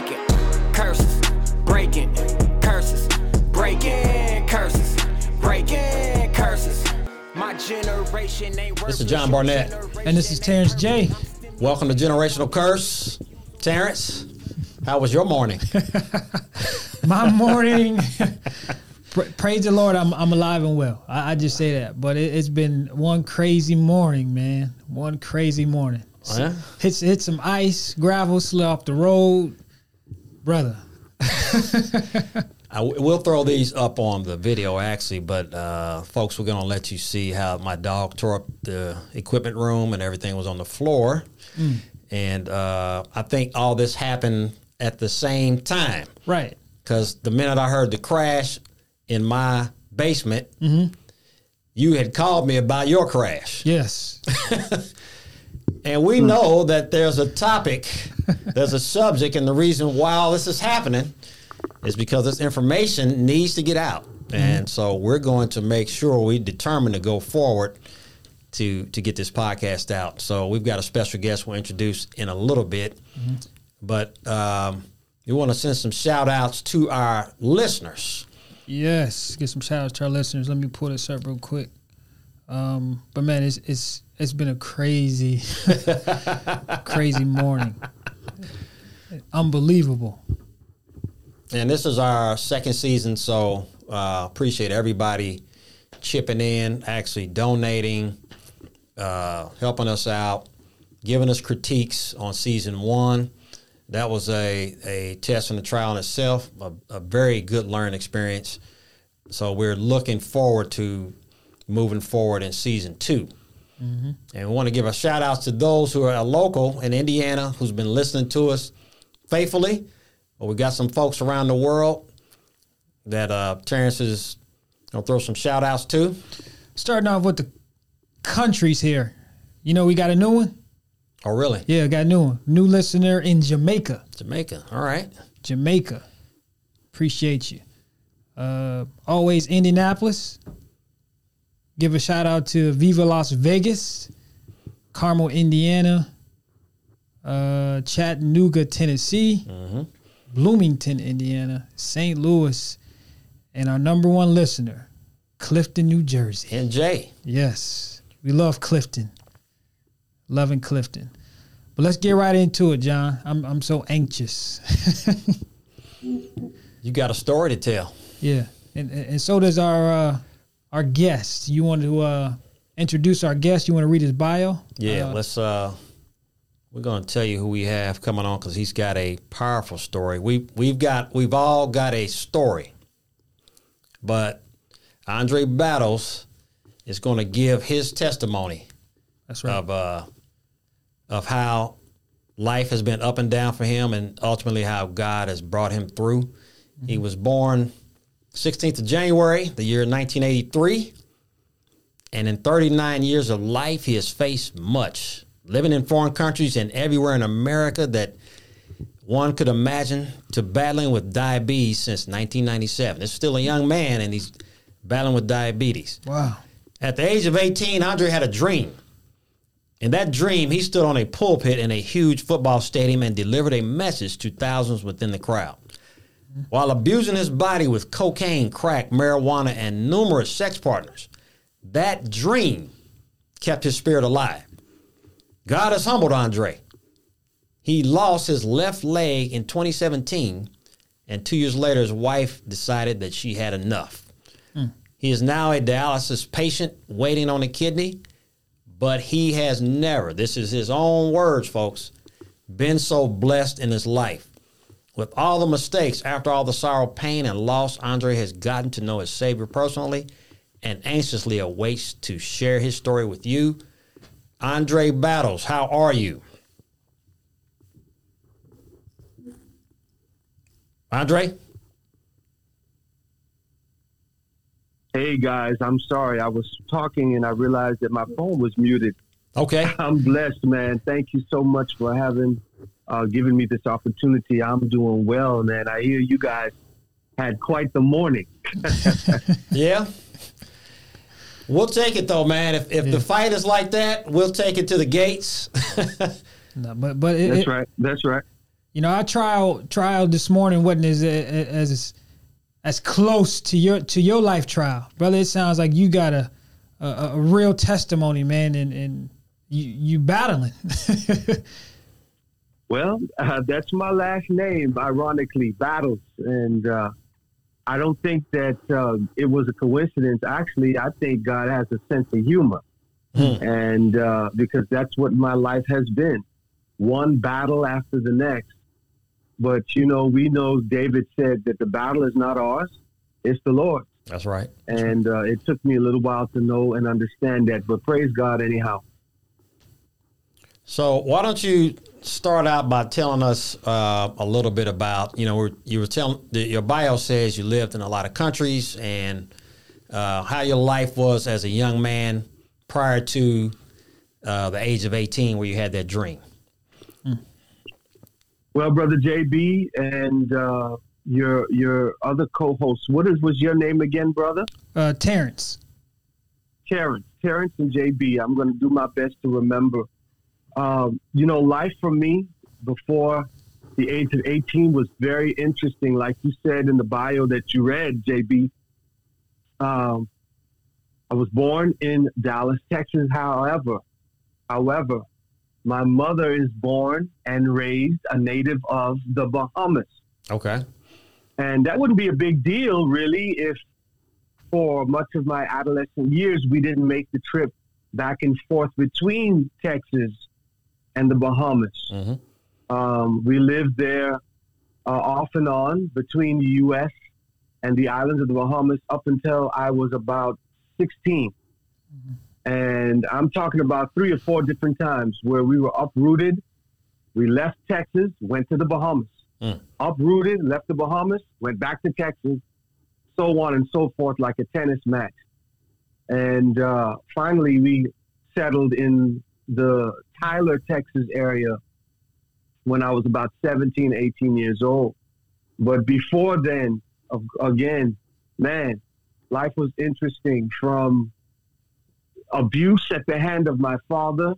breaking curses, breaking curses, breaking curses, breaking curses. My generation ain't This is John Barnett. And this is Terrence J. Welcome to Generational Curse. Terrence, how was your morning? My morning. praise the Lord, I'm I'm alive and well. I, I just say that. But it, it's been one crazy morning, man. One crazy morning. Oh, yeah? Hit hit some ice, gravel, slid off the road, brother. I, we'll throw these up on the video actually, but uh, folks, we're going to let you see how my dog tore up the equipment room and everything was on the floor. And uh, I think all this happened at the same time Right. because the minute I heard the crash in my basement, you had called me about your crash. Yes. And we know that there's a topic, there's a subject, and the reason why all this is happening is because this information needs to get out. And so we're going to make sure we determine to go forward to to get this podcast out. So we've got a special guest we'll introduce in a little bit. But um, we want to send some shout outs to our listeners. Yes. Get some shout outs to our listeners. Let me pull this up real quick. Um, but man, it's it's it's been a crazy, crazy morning. Unbelievable. And this is our second season, so uh, appreciate everybody chipping in, actually donating, uh, helping us out, giving us critiques on season one. That was a, a test and a trial in itself, a, a very good learning experience. So we're looking forward to moving forward in season 2 And we want to give a shout out to those who are local in Indiana who's been listening to us faithfully. But we got some folks around the world that uh, Terrence is gonna throw some shout outs to. Starting off with the countries here. You know, we got a new one. Oh, really? Yeah, got a new one. New listener in Jamaica. Jamaica. All right. Jamaica. Appreciate you. Uh, always Indianapolis. Give a shout out to Viva Las Vegas, Carmel, Indiana, uh, Chattanooga, Tennessee, Bloomington, Indiana, St. Louis, and our number one listener, Clifton, New Jersey. And Jay. Yes, we love Clifton. Loving Clifton. But let's get right into it, John. I'm I'm so anxious. You got a story to tell. yeah, and and and so does our uh, our guest. You want to uh, introduce our guest? You want to read his bio? Yeah, Uh, let's. uh We're going to tell you who we have coming on because he's got a powerful story. We we've got we've all got a story, but Andre Battles is going to give his testimony that's right. of uh, of how life has been up and down for him, and ultimately how God has brought him through. He was born 16th of January, the year 1983, and in 39 years of life, he has faced much, living in foreign countries and everywhere in America that one could imagine, to battling with diabetes since 1997. This is still a young man, and he's battling with diabetes. wow. At the age of 18, Andre had a dream. In that dream, he stood on a pulpit in a huge football stadium and delivered a message to thousands within the crowd. While abusing his body with cocaine, crack, marijuana, and numerous sex partners, that dream kept his spirit alive. God has humbled Andre. He lost his left leg in 2017, and two years later, his wife decided that she had enough. Hmm. He is now a dialysis patient waiting on a kidney, but he has never, this is his own words, folks, been so blessed in his life. With all the mistakes, after all the sorrow, pain, and loss, Andre has gotten to know his Savior personally and anxiously awaits to share his story with you. Andre Battles, how are you? Andre? Hey guys, I'm sorry. I was talking and I realized that my phone was muted. Okay. I'm blessed, man. Thank you so much for having uh, given me this opportunity. I'm doing well, man. I hear you guys had quite the morning. Yeah. We'll take it though, man. If if the fight is like that, we'll take it to the gates. No, but but it, That's it- right. That's right. you know, our trial trial this morning wasn't as as as close to your to your life trial, brother. It sounds like you got a a, a real testimony, man, and and you you battling. well, uh, that's my last name, ironically, battles, and uh, I don't think that uh, it was a coincidence. Actually, I think God has a sense of humor, hmm. and uh, because that's what my life has been, one battle after the next. But you know, we know David said that the battle is not ours; it's the Lord. That's right. And uh, it took me a little while to know and understand that, but praise God anyhow. So why don't you start out by telling us uh, a little bit about you know you were telling your bio says you lived in a lot of countries and uh, how your life was as a young man prior to uh, the age of 18 where you had that dream. Well brother jb and uh, your your other co-host what is was your name again brother? Uh, terrence. Terrence. Terrence and jb i'm going to do my best to remember um, you know, life for me before the age of 18 was very interesting. Like you said in the bio that you read, JB, um, I was born in Dallas, Texas. However, however, my mother is born and raised a native of the Bahamas. Okay. And that wouldn't be a big deal, really, if for much of my adolescent years we didn't make the trip back and forth between Texas and the Bahamas. Mm-hmm. Um, we lived there uh, off and on between the U.S. and the islands of the Bahamas up until I was about 16. Mm-hmm. And I'm talking about three or four different times where we were uprooted. We left Texas, went to the Bahamas. Mm. Uprooted, left the Bahamas, went back to Texas, so on and so forth, like a tennis match. And uh, finally, we settled in the Tyler, Texas area when I was about 17, 18 years old. But before then, again, man, life was interesting from abuse at the hand of my father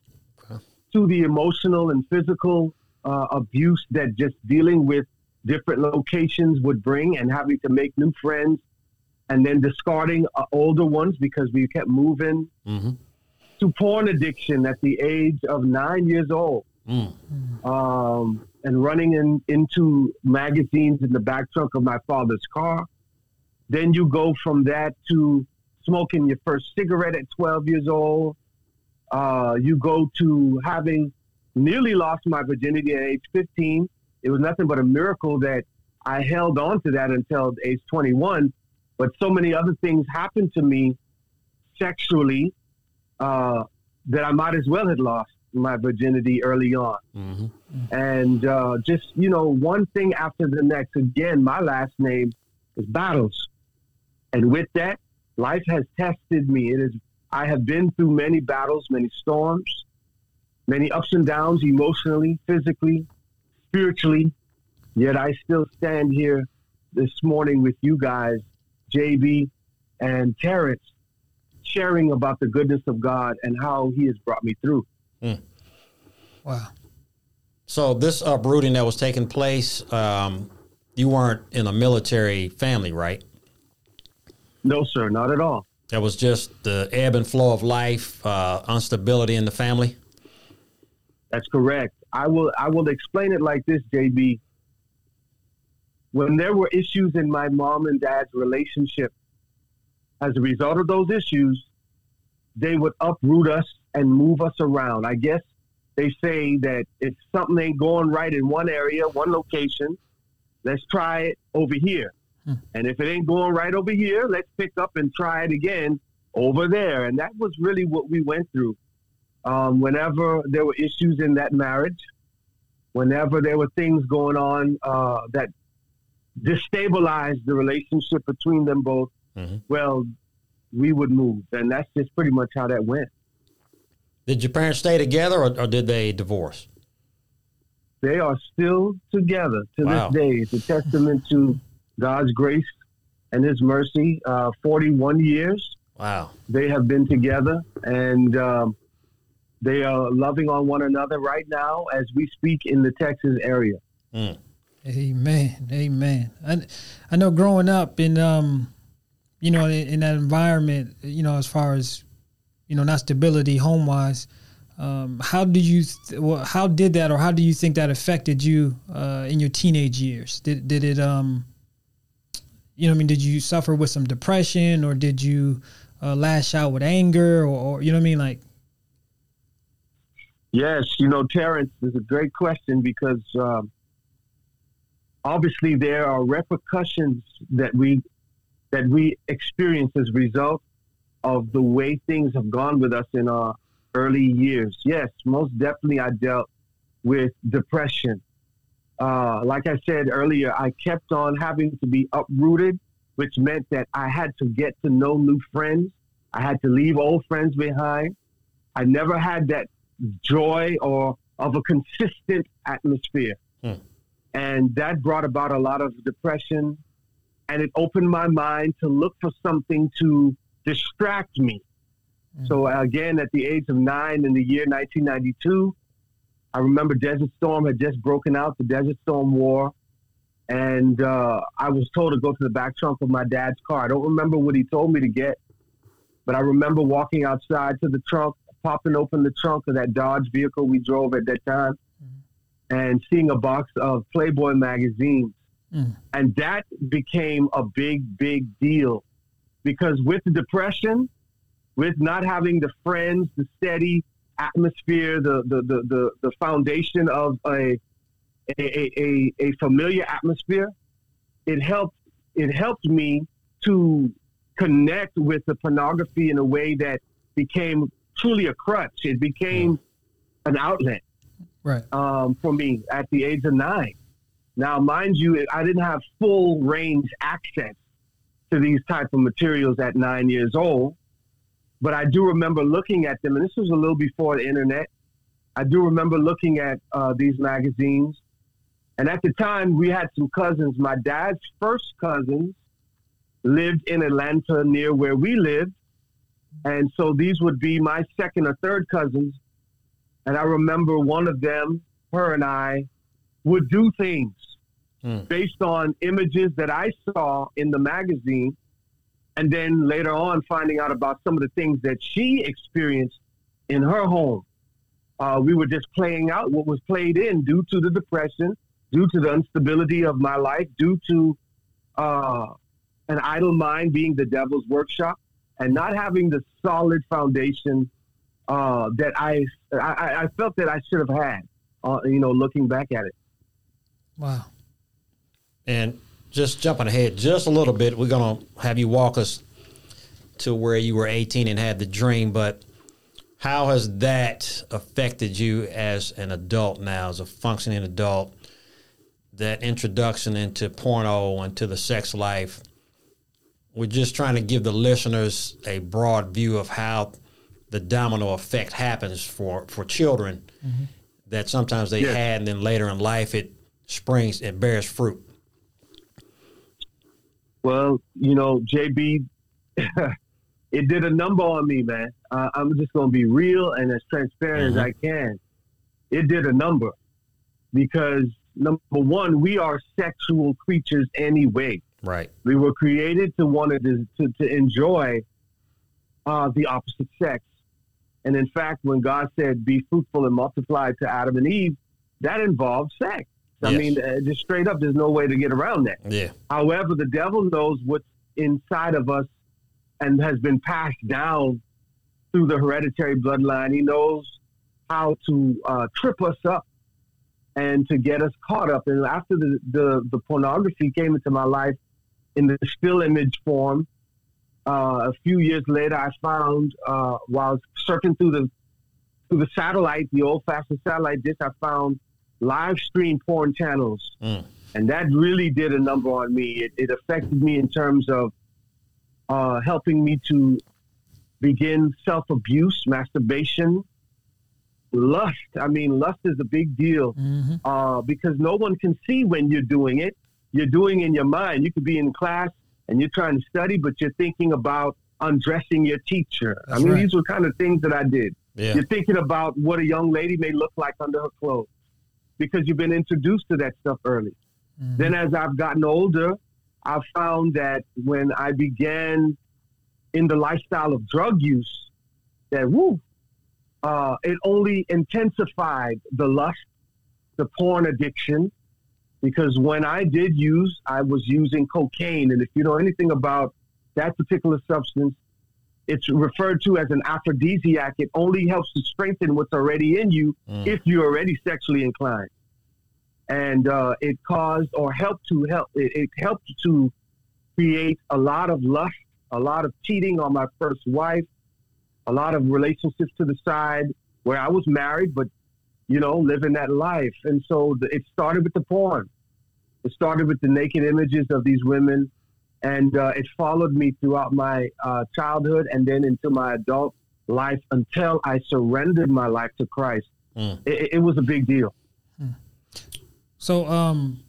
to the emotional and physical uh, abuse that just dealing with different locations would bring and having to make new friends and then discarding uh, older ones because we kept moving. Mm-hmm to porn addiction at the age of nine years old. Mm. Um, and running in, into magazines in the back trunk of my father's car. Then you go from that to smoking your first cigarette at 12 years old. Uh, you go to having nearly lost my virginity at age 15. It was nothing but a miracle that I held on to that until age 21. But so many other things happened to me sexually uh, that I might as well have lost my virginity early on. Mm-hmm. And uh, just, you know, one thing after the next. Again, my last name is Battles. And with that, life has tested me. It is I have been through many battles, many storms, many ups and downs emotionally, physically, spiritually. Yet I still stand here this morning with you guys, JB and Terrence, sharing about the goodness of God and how He has brought me through. Mm. Wow. So this uprooting that was taking place, um, you weren't in a military family, right? No, sir, not at all. That was just the ebb and flow of life, uh, instability in the family. That's correct. I will. I will explain it like this, JB. When there were issues in my mom and dad's relationship, as a result of those issues, they would uproot us and move us around. I guess they say that if something ain't going right in one area, one location, let's try it over here. Hmm. And if it ain't going right over here, let's pick up and try it again over there. And that was really what we went through. Um, whenever there were issues in that marriage, whenever there were things going on uh, that destabilized the relationship between them both, mm-hmm. well, we would move. And that's just pretty much how that went. Did your parents stay together or, or did they divorce? They are still together to wow. this day. It's a testament to God's grace and His mercy. Uh, 41 years. Wow. They have been together and um, they are loving on one another right now as we speak in the Texas area. Amen. Amen. I, I know growing up in um, you know, in, in that environment, you know, as far as you know, not stability home wise. Um, how do you, th- well, how did that, or how do you think that affected you uh, in your teenage years? Did did it, um, you know, I mean, did you suffer with some depression, or did you uh, lash out with anger, or, or you know, what I mean, like, Yes, you know, Terrence is a great question because um, obviously there are repercussions that we that we experience as a result of the way things have gone with us in our early years. Yes, most definitely, I dealt with depression. Uh, like I said earlier, I kept on having to be uprooted, which meant that I had to get to know new friends. I had to leave old friends behind. I never had that joy or of a consistent atmosphere. Hmm. And that brought about a lot of depression. And it opened my mind to look for something to distract me. So, again, at the age of nine in the year 1992, I remember Desert Storm had just broken out, the Desert Storm War. And uh, I was told to go to the back trunk of my dad's car. I don't remember what he told me to get, but I remember walking outside to the trunk, popping open the trunk of that Dodge vehicle we drove at that time, and seeing a box of Playboy magazines. Mm. And that became a big, big deal because with the depression, with not having the friends, the steady atmosphere, the the the the, the foundation of a a, a a familiar atmosphere, it helped it helped me to connect with the pornography in a way that became truly a crutch. It became an outlet right? um, for me at the age of nine. Now, mind you, I didn't have full range access to these type of materials at nine years old, but I do remember looking at them, and this was a little before the internet. I do remember looking at uh, these magazines, and at the time we had some cousins. My dad's first cousins lived in Atlanta near where we lived, and so these would be my second or third cousins. And I remember one of them, her and I, would do things Hmm. based on images that I saw in the magazine. And then later on, finding out about some of the things that she experienced in her home. Uh, we were just playing out what was played in due to the depression, due to the instability of my life, due to uh, an idle mind being the devil's workshop, and not having the solid foundation uh, that I, I I felt that I should have had. Uh, you know, looking back at it. Wow. And just jumping ahead just a little bit, we're going to have you walk us to where you were 18 and had the dream. But how has that affected you as an adult now, as a functioning adult? That introduction into porno and to the sex life. We're just trying to give the listeners a broad view of how the domino effect happens for, for children mm-hmm. that sometimes they Yes. had and then later in life it springs, and bears fruit. Well, you know, JB, it did a number on me, man. Uh, I'm just going to be real and as transparent Mhm. as I can. It did a number because number one, we are sexual creatures anyway. Right. We were created to want to to, to enjoy uh, the opposite sex, and in fact, when God said, "Be fruitful and multiply" to Adam and Eve, that involved sex. I Yes. mean, uh, just straight up, there's no way to get around that. Yeah. However, the devil knows what's inside of us and has been passed down through the hereditary bloodline. He knows how to uh, trip us up and to get us caught up. And after the, the, the pornography came into my life in the still image form, uh, a few years later, I found uh, while surfing through the through the satellite, the old-fashioned satellite dish, I found live stream porn channels Mm. and that really did a number on me. It, it affected me in terms of uh, helping me to begin self abuse, masturbation, lust. I mean, lust is a big deal hmm uh, because no one can see when you're doing it. You're doing in your mind. You could be in class and you're trying to study, but you're thinking about undressing your teacher. That's I mean, right. these were kind of things that I did. Yeah. You're thinking about what a young lady may look like under her clothes. Because you've been introduced to that stuff early. Then, as I've gotten older, I've found that when I began in the lifestyle of drug use, that woo, uh, it only intensified the lust, the porn addiction. Because when I did use, I was using cocaine, and if you know anything about that particular substance, it's referred to as an aphrodisiac. It only helps to strengthen what's already in you if you're already sexually inclined. And uh, it caused or helped to help. It, it helped to create a lot of lust, a lot of cheating on my first wife, a lot of relationships to the side where I was married, but you know, living that life. And so the, it started with the porn. It started with the naked images of these women, and uh, it followed me throughout my uh, childhood and then into my adult life until I surrendered my life to Christ. It, it- it was a big deal. So, um,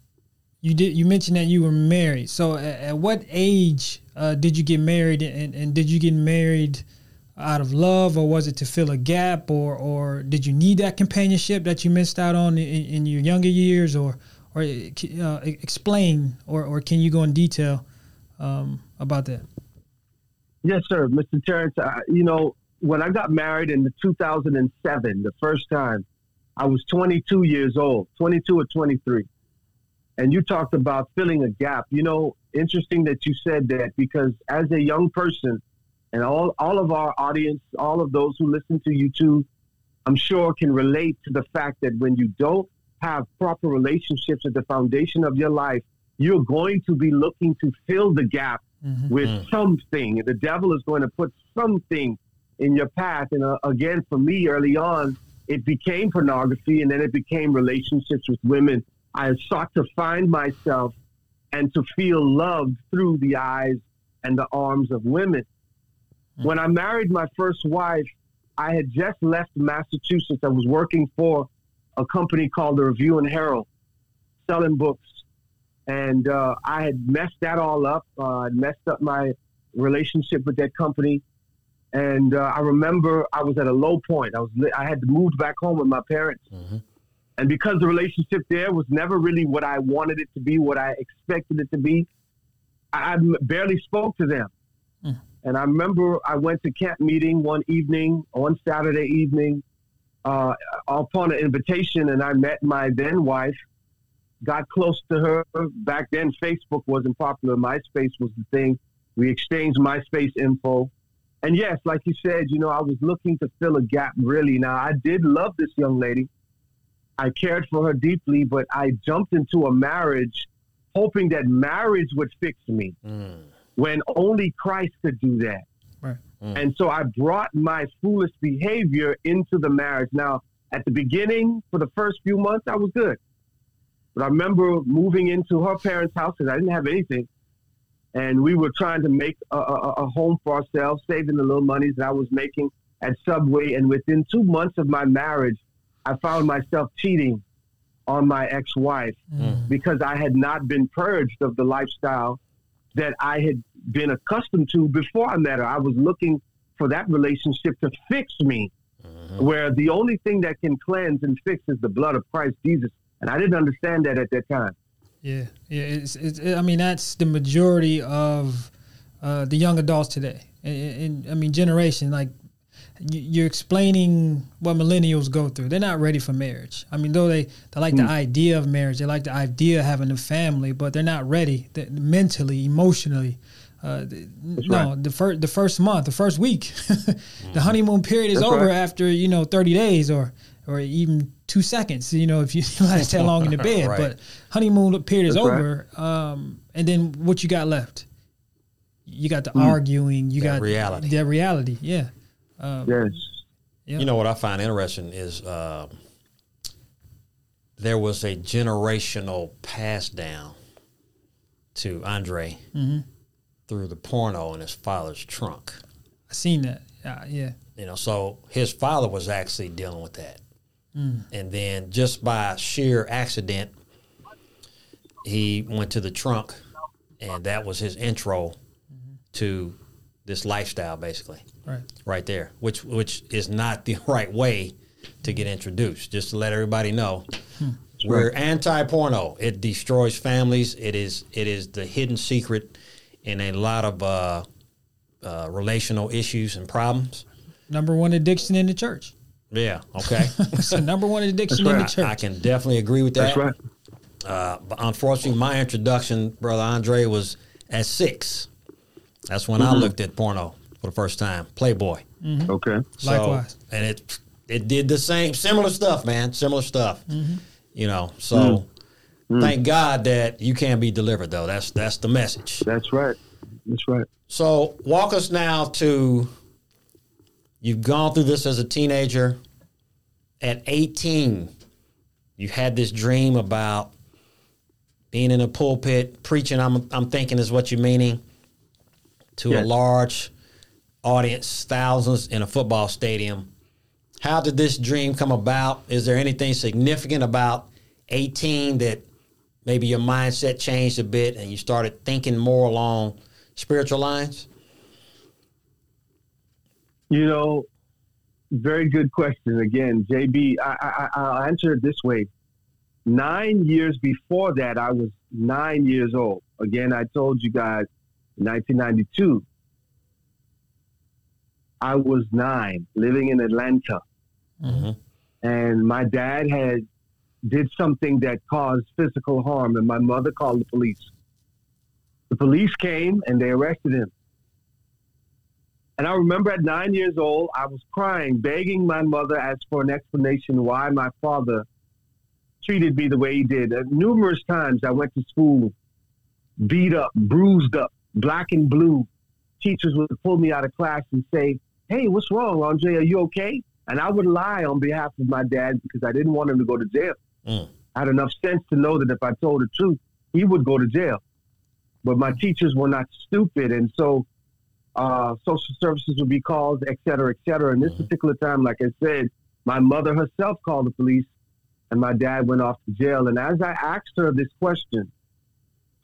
you did you mentioned that you were married. So, at, at what age uh, did you get married, and, and did you get married out of love, or was it to fill a gap, or or did you need that companionship that you missed out on in, in your younger years, or or uh, explain, or or can you go in detail um, about that? Yes, sir, Mr. Terrence. Uh, you know, when I got married in the 2007, the first time, I was 22 years old, 22 or 23. And you talked about filling a gap. You know, interesting that you said that because as a young person, and all, all of our audience, all of those who listen to you too, I'm sure can relate to the fact that when you don't have proper relationships at the foundation of your life, you're going to be looking to fill the gap mm-hmm. with mm. something. The devil is going to put something in your path. And uh, again, for me, early on, it became pornography and then it became relationships with women. I sought to find myself and to feel loved through the eyes and the arms of women. Mm. When I married my first wife, I had just left Massachusetts. I was working for a company called the Review and Herald, selling books. And uh, I had messed that all up. Uh, I messed up my relationship with that company. And uh, I remember I was at a low point. I was I had to move back home with my parents. And because the relationship there was never really what I wanted it to be, what I expected it to be, I barely spoke to them. And I remember I went to camp meeting one evening, on Saturday evening, uh, upon an invitation, and I met my then wife. Got close to her. Back then, Facebook wasn't popular. MySpace was the thing. We exchanged MySpace info. And yes, like you said, you know, I was looking to fill a gap really. Now, I did love this young lady. I cared for her deeply, but I jumped into a marriage hoping that marriage would fix me mm. when only Christ could do that. Right. Mm. And so I brought my foolish behavior into the marriage. Now, at the beginning, for the first few months, I was good. But I remember moving into her parents' house because I didn't have anything. And we were trying to make a, a, a home for ourselves, saving the little monies that I was making at Subway. And within two months of my marriage, I found myself cheating on my ex wife mm. mm. because I had not been purged of the lifestyle that I had been accustomed to before I met her. I was looking for that relationship to fix me, mm-hmm. where the only thing that can cleanse and fix is the blood of Christ Jesus. And I didn't understand that at that time. Yeah, yeah. It's, it's, I mean, that's the majority of uh, the young adults today, and, and I mean, generation. Like you- you're explaining what millennials go through. They're not ready for marriage. I mean, though they they like the idea of marriage, they like the idea of having a family, but they're not ready they, mentally, emotionally. Uh, no, right. the first the first month, the first week, the honeymoon period is That's over right. after you know thirty days or or even two seconds. You know, if you last that long in the bed, Right. but honeymoon period is That's right. over. Um, and then what you got left? You got the arguing. You That got reality. That reality. Yeah. Yes. Yeah. You know what I find interesting is uh, there was a generational pass down to Andre through the porno in his father's trunk. I seen that. Uh, yeah. You know, so his father was actually dealing with that. And then just by sheer accident, he went to the trunk, and that was his intro to this lifestyle, basically Right. right there, which which is not the right way to get introduced. Just to let everybody know, We're anti-porno. It destroys families. It is it is the hidden secret in a lot of uh, uh, relational issues and problems. Number one addiction in the church. Yeah. Okay. It's the number one addiction That's in the church. I can definitely agree with that. That's right. Uh, but unfortunately, my introduction, brother Andre, was at six. That's when Mm-hmm. I looked at porno for the first time. Playboy. Okay. So, Likewise. and it it did the same, similar stuff, man, similar stuff. Mm-hmm. You know, so thank God that you can be delivered, though. That's that's the message. That's right. That's right. So walk us now to you've gone through this as a teenager. At 18, you had this dream about being in a pulpit, preaching, I'm I'm thinking is what you're meaning, to a large audience, thousands in a football stadium. How did this dream come about? Is there anything significant about 18 that maybe your mindset changed a bit and you started thinking more along spiritual lines? You know, very good question. Again, JB, I, I, I'll answer it this way. Nine years before that, I was nine years old. Again, I told you guys, 1992. I was nine, living in Atlanta, Mhm. and my dad had did something that caused physical harm, and my mother called the police. The police came and they arrested him. And I remember at nine years old, I was crying, begging my mother as for an explanation why my father treated me the way he did. Uh, numerous times I went to school, beat up, bruised up, black and blue. Teachers would pull me out of class and say, Hey, what's wrong, Andre? Are you okay? And I would lie on behalf of my dad because I didn't want him to go to jail. Mm. I had enough sense to know that if I told the truth, he would go to jail. But my teachers were not stupid. And so uh, social services would be called, et cetera, et cetera. And this particular time, like I said, my mother herself called the police and my dad went off to jail. And as I asked her this question,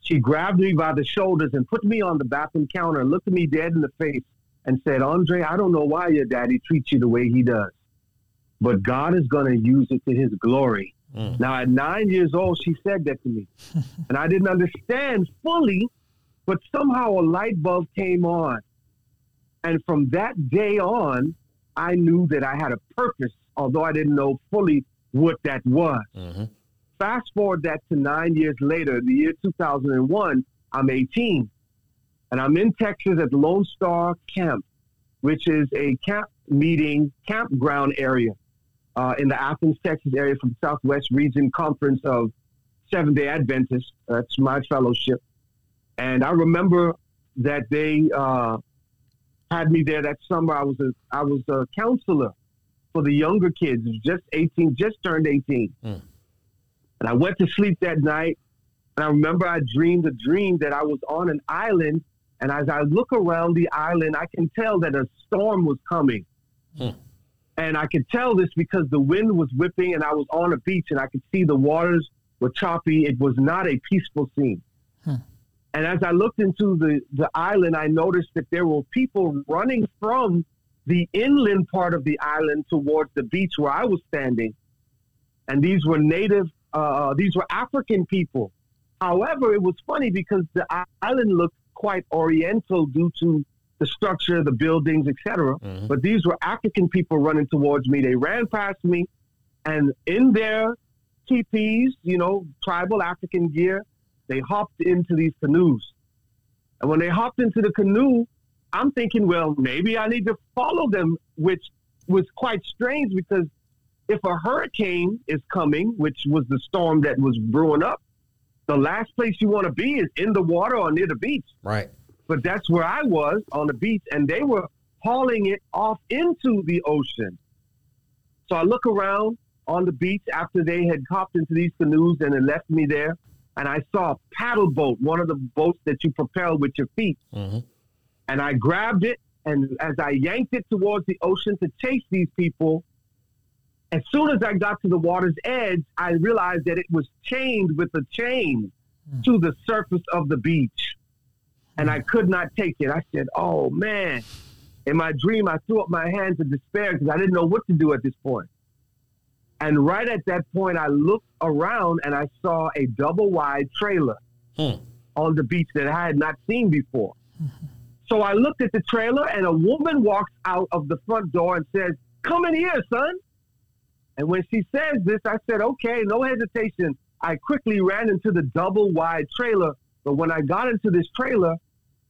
she grabbed me by the shoulders and put me on the bathroom counter and looked at me dead in the face and said, Andre, I don't know why your daddy treats you the way he does, but God is going to use it to his glory. Mm. Now, at nine years old, she said that to me. and I didn't understand fully, but somehow a light bulb came on. And from that day on, I knew that I had a purpose, although I didn't know fully what that was. hmm Fast forward that to nine years later, the year 2001, I'm 18. And I'm in Texas at Lone Star Camp, which is a camp meeting, campground area uh, in the Athens, Texas area from Southwest Region Conference of Seventh day Adventists. That's my fellowship. And I remember that they uh, had me there that summer. I was a, I was a counselor for the younger kids, just 18, just turned 18. Mm. And I went to sleep that night. And I remember I dreamed a dream that I was on an island. And as I look around the island, I can tell that a storm was coming. Hmm. And I could tell this because the wind was whipping and I was on a beach and I could see the waters were choppy. It was not a peaceful scene. And as I looked into the, the island, I noticed that there were people running from the inland part of the island towards the beach where I was standing. And these were native, uh, these were African people. However, it was funny because the island looked quite oriental due to the structure, the buildings, etc. Mhm. But these were African people running towards me. They ran past me, and in their teepees, you know, tribal African gear, they hopped into these canoes. And when they hopped into the canoe, I'm thinking, well, maybe I need to follow them, which was quite strange because if a hurricane is coming, which was the storm that was brewing up, the last place you want to be is in the water or near the beach. Right. But that's where I was on the beach, and they were hauling it off into the ocean. So I look around on the beach after they had hopped into these canoes and had left me there, and I saw a paddle boat, one of the boats that you propel with your feet. hmm And I grabbed it, and as I yanked it towards the ocean to chase these people, as soon as I got to the water's edge, I realized that it was chained with a chain to the surface of the beach. And I could not take it. I said, Oh man. In my dream, I threw up my hands in despair because I didn't know what to do at this point. And right at that point, I looked around and I saw a double wide trailer Hmm. on the beach that I had not seen before. So I looked at the trailer and a woman walks out of the front door and says, Come in here, son. And when she says this, I said, Okay, no hesitation. I quickly ran into the double wide trailer. But when I got into this trailer,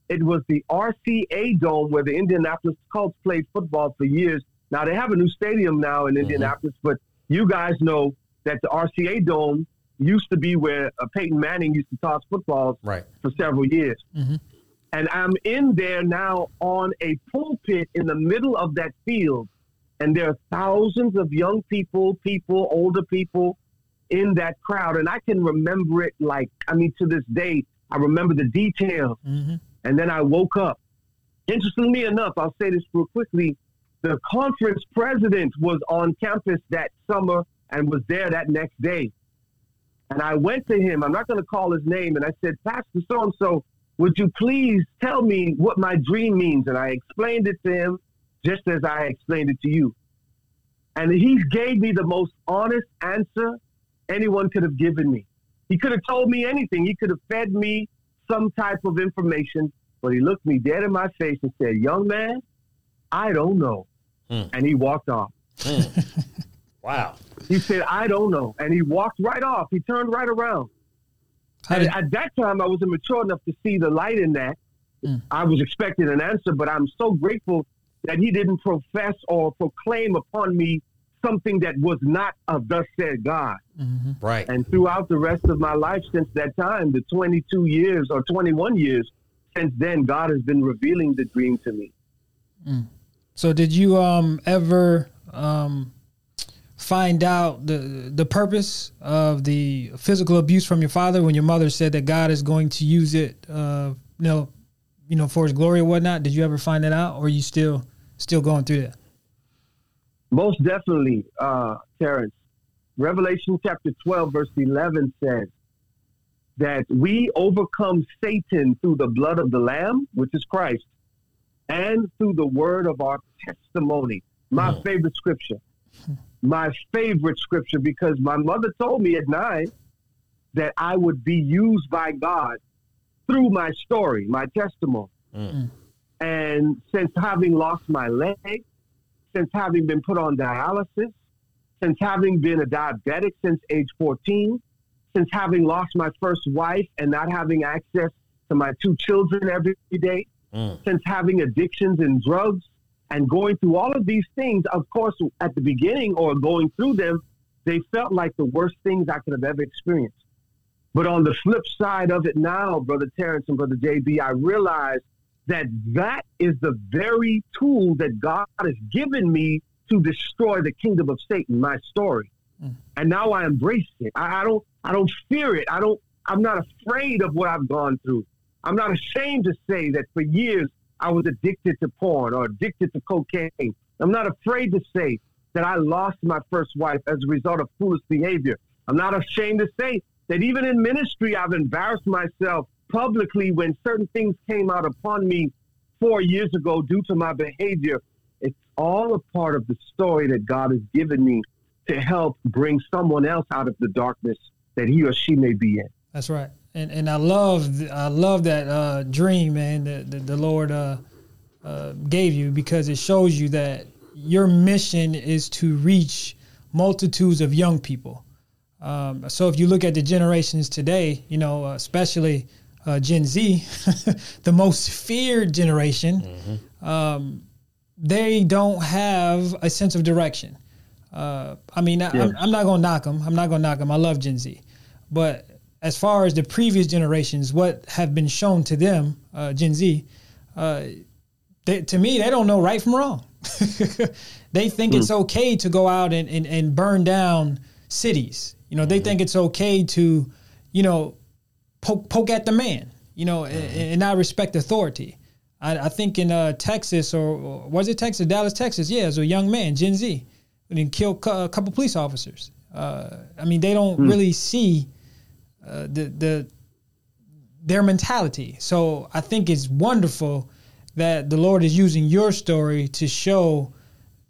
it was the RCA Dome where the Indianapolis Colts played football for years. Now they have a new stadium now in Indianapolis, but you guys know that the RCA Dome used to be where uh, Peyton Manning used to toss footballs Right. for several years. And I'm in there now on a pulpit in the middle of that field. And there are thousands of young people, people, older people in that crowd. And I can remember it like, I mean, to this day, I remember the details. And then I woke up. Interestingly enough, I'll say this real quickly. The conference president was on campus that summer and was there that next day. And I went to him. I'm not going to call his name. And I said, Pastor so and so, would you please tell me what my dream means? And I explained it to him just as I explained it to you. And he gave me the most honest answer anyone could have given me. He could have told me anything. He could have fed me some type of information, but he looked me dead in my face and said, Young man, I don't know. Hmm. And he walked off. Wow. He said, I don't know. And he walked right off. He turned right around. Did, at that time, I wasn't mature enough to see the light in that. Mm. I was expecting an answer, but I'm so grateful that he didn't profess or proclaim upon me something that was not of thus said God. Right. And throughout the rest of my life since that time, the 22 years or 21 years since then, God has been revealing the dream to me. So did you um ever um find out the the purpose of the physical abuse from your father when your mother said that God is going to use it uh you know you know for his glory or whatnot? Did you ever find that out or are you still still going through that? Most definitely, uh, Terrence. Revelation chapter 12, verse 11 says that we overcome Satan through the blood of the Lamb, which is Christ, and through the word of our testimony. My oh. favorite scripture. My favorite scripture because my mother told me at nine that I would be used by God through my story, my testimony. Mm. And since having lost my leg, since having been put on dialysis, since having been a diabetic since age 14, since having lost my first wife and not having access to my two children every day, Mm. since having addictions and drugs and going through all of these things, of course, at the beginning or going through them, they felt like the worst things I could have ever experienced. But on the flip side of it now, Brother Terrence and Brother JB, I realize that that is the very tool that God has given me to destroy the kingdom of Satan, my story. Mm. And now I embrace it. I, I don't I don't fear it. I don't I'm not afraid of what I've gone through. I'm not ashamed to say that for years I was addicted to porn or addicted to cocaine. I'm not afraid to say that I lost my first wife as a result of foolish behavior. I'm not ashamed to say that even in ministry, I've embarrassed myself publicly when certain things came out upon me four years ago due to my behavior. It's all a part of the story that God has given me to help bring someone else out of the darkness that he or she may be in. That's right. And and I love I love that uh, dream, man, that, that the Lord uh, uh, gave you because it shows you that your mission is to reach multitudes of young people. Um, so if you look at the generations today, you know, uh, especially uh, Gen Z, the most feared generation, um, they don't have a sense of direction. Uh, I mean, I, I'm, I'm not gonna knock them. I'm not gonna knock them. I love Gen Z, but as far as the previous generations, what have been shown to them, uh, Gen Z, uh, they, to me, they don't know right from wrong. they think it's okay to go out and, and, and burn down cities. You know, they think it's okay to, you know, poke, poke at the man, you know, and, and not respect authority. I, I think in uh, Texas, or, or was it Texas, Dallas, Texas? Yeah, was a young man, Gen Z, and he killed a couple police officers. Uh, I mean, they don't really see uh, the the their mentality. So I think it's wonderful that the Lord is using your story to show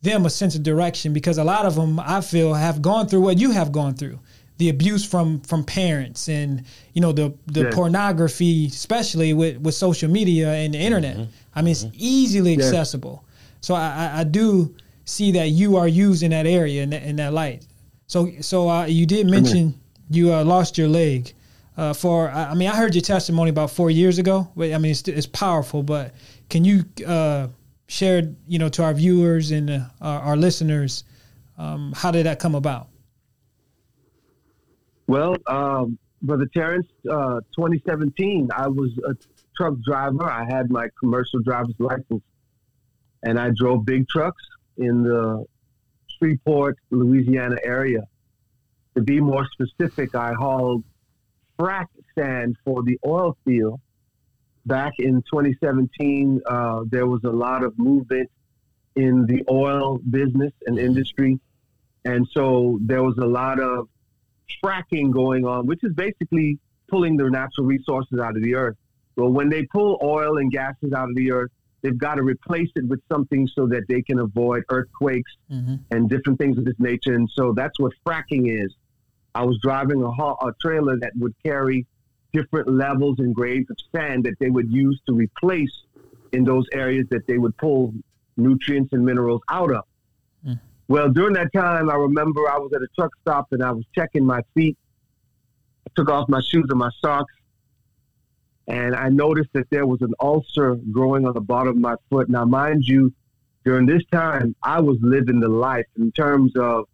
them a sense of direction because a lot of them I feel have gone through what you have gone through. The abuse from from parents and you know the the Yeah. pornography especially with with social media and the internet. I mean it's easily Yeah. accessible. So I, I I do see that you are used in that area in that, in that light. So so uh, you did mention you uh, lost your leg uh, for I mean I heard your testimony about four years ago I mean it's, it's powerful but can you uh, share you know to our viewers and uh, our, our listeners um, how did that come about Well, um, Brother Terrence, uh, 2017, I was a truck driver. I had my commercial driver's license, and I drove big trucks in the Shreveport, Louisiana area. To be more specific, I hauled frac sand for the oil field. Back in 2017, uh, there was a lot of movement in the oil business and industry. And so there was a lot of fracking going on, which is basically pulling the natural resources out of the earth. Well, when they pull oil and gases out of the earth, they've got to replace it with something so that they can avoid earthquakes and different things of this nature. And so that's what fracking is. I was driving a, haul, a trailer that would carry different levels and grades of sand that they would use to replace in those areas that they would pull nutrients and minerals out of. Hmm. Well, during that time, I remember I was at a truck stop and I was checking my feet. I took off my shoes and my socks, and I noticed that there was an ulcer growing on the bottom of my foot. Now, mind you, during this time, I was living the life in terms of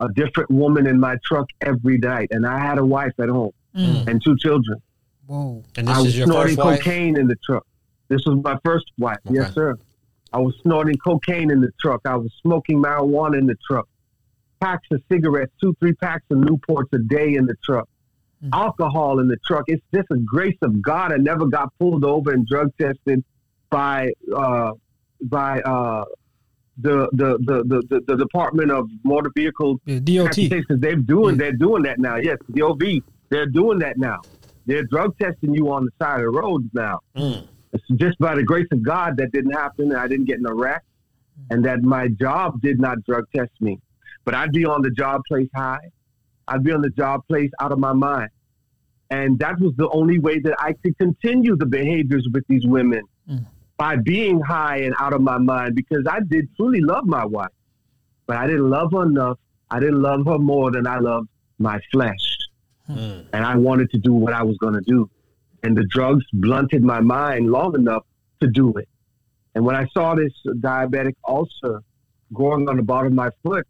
a different woman in my truck every night, and I had a wife at home and two children. Whoa. And I this was is your snorting first wife? cocaine in the truck. This was my first wife. Okay. Yes, sir. I was snorting cocaine in the truck. I was smoking marijuana in the truck. Packs of cigarettes, two, three packs of Newports a day in the truck. Alcohol in the truck. It's just a grace of God. I never got pulled over and drug tested by uh, by uh, the, the, the, the, the, Department of Motor Vehicle Yeah, DOT. they're doing Yeah. they're doing that now. Yes, the OV they're doing that now. They're drug testing you on the side of the road now. Mm. It's just by the grace of God that didn't happen. I didn't get in a wreck, and that my job did not drug test me. But I'd be on the job place high. I'd be on the job place out of my mind, and that was the only way that I could continue the behaviors with these women by being high and out of my mind because I did truly love my wife, but I didn't love her enough. I didn't love her more than I loved my flesh. Mm. And I wanted to do what I was going to do. And the drugs blunted my mind long enough to do it. And when I saw this diabetic ulcer growing on the bottom of my foot,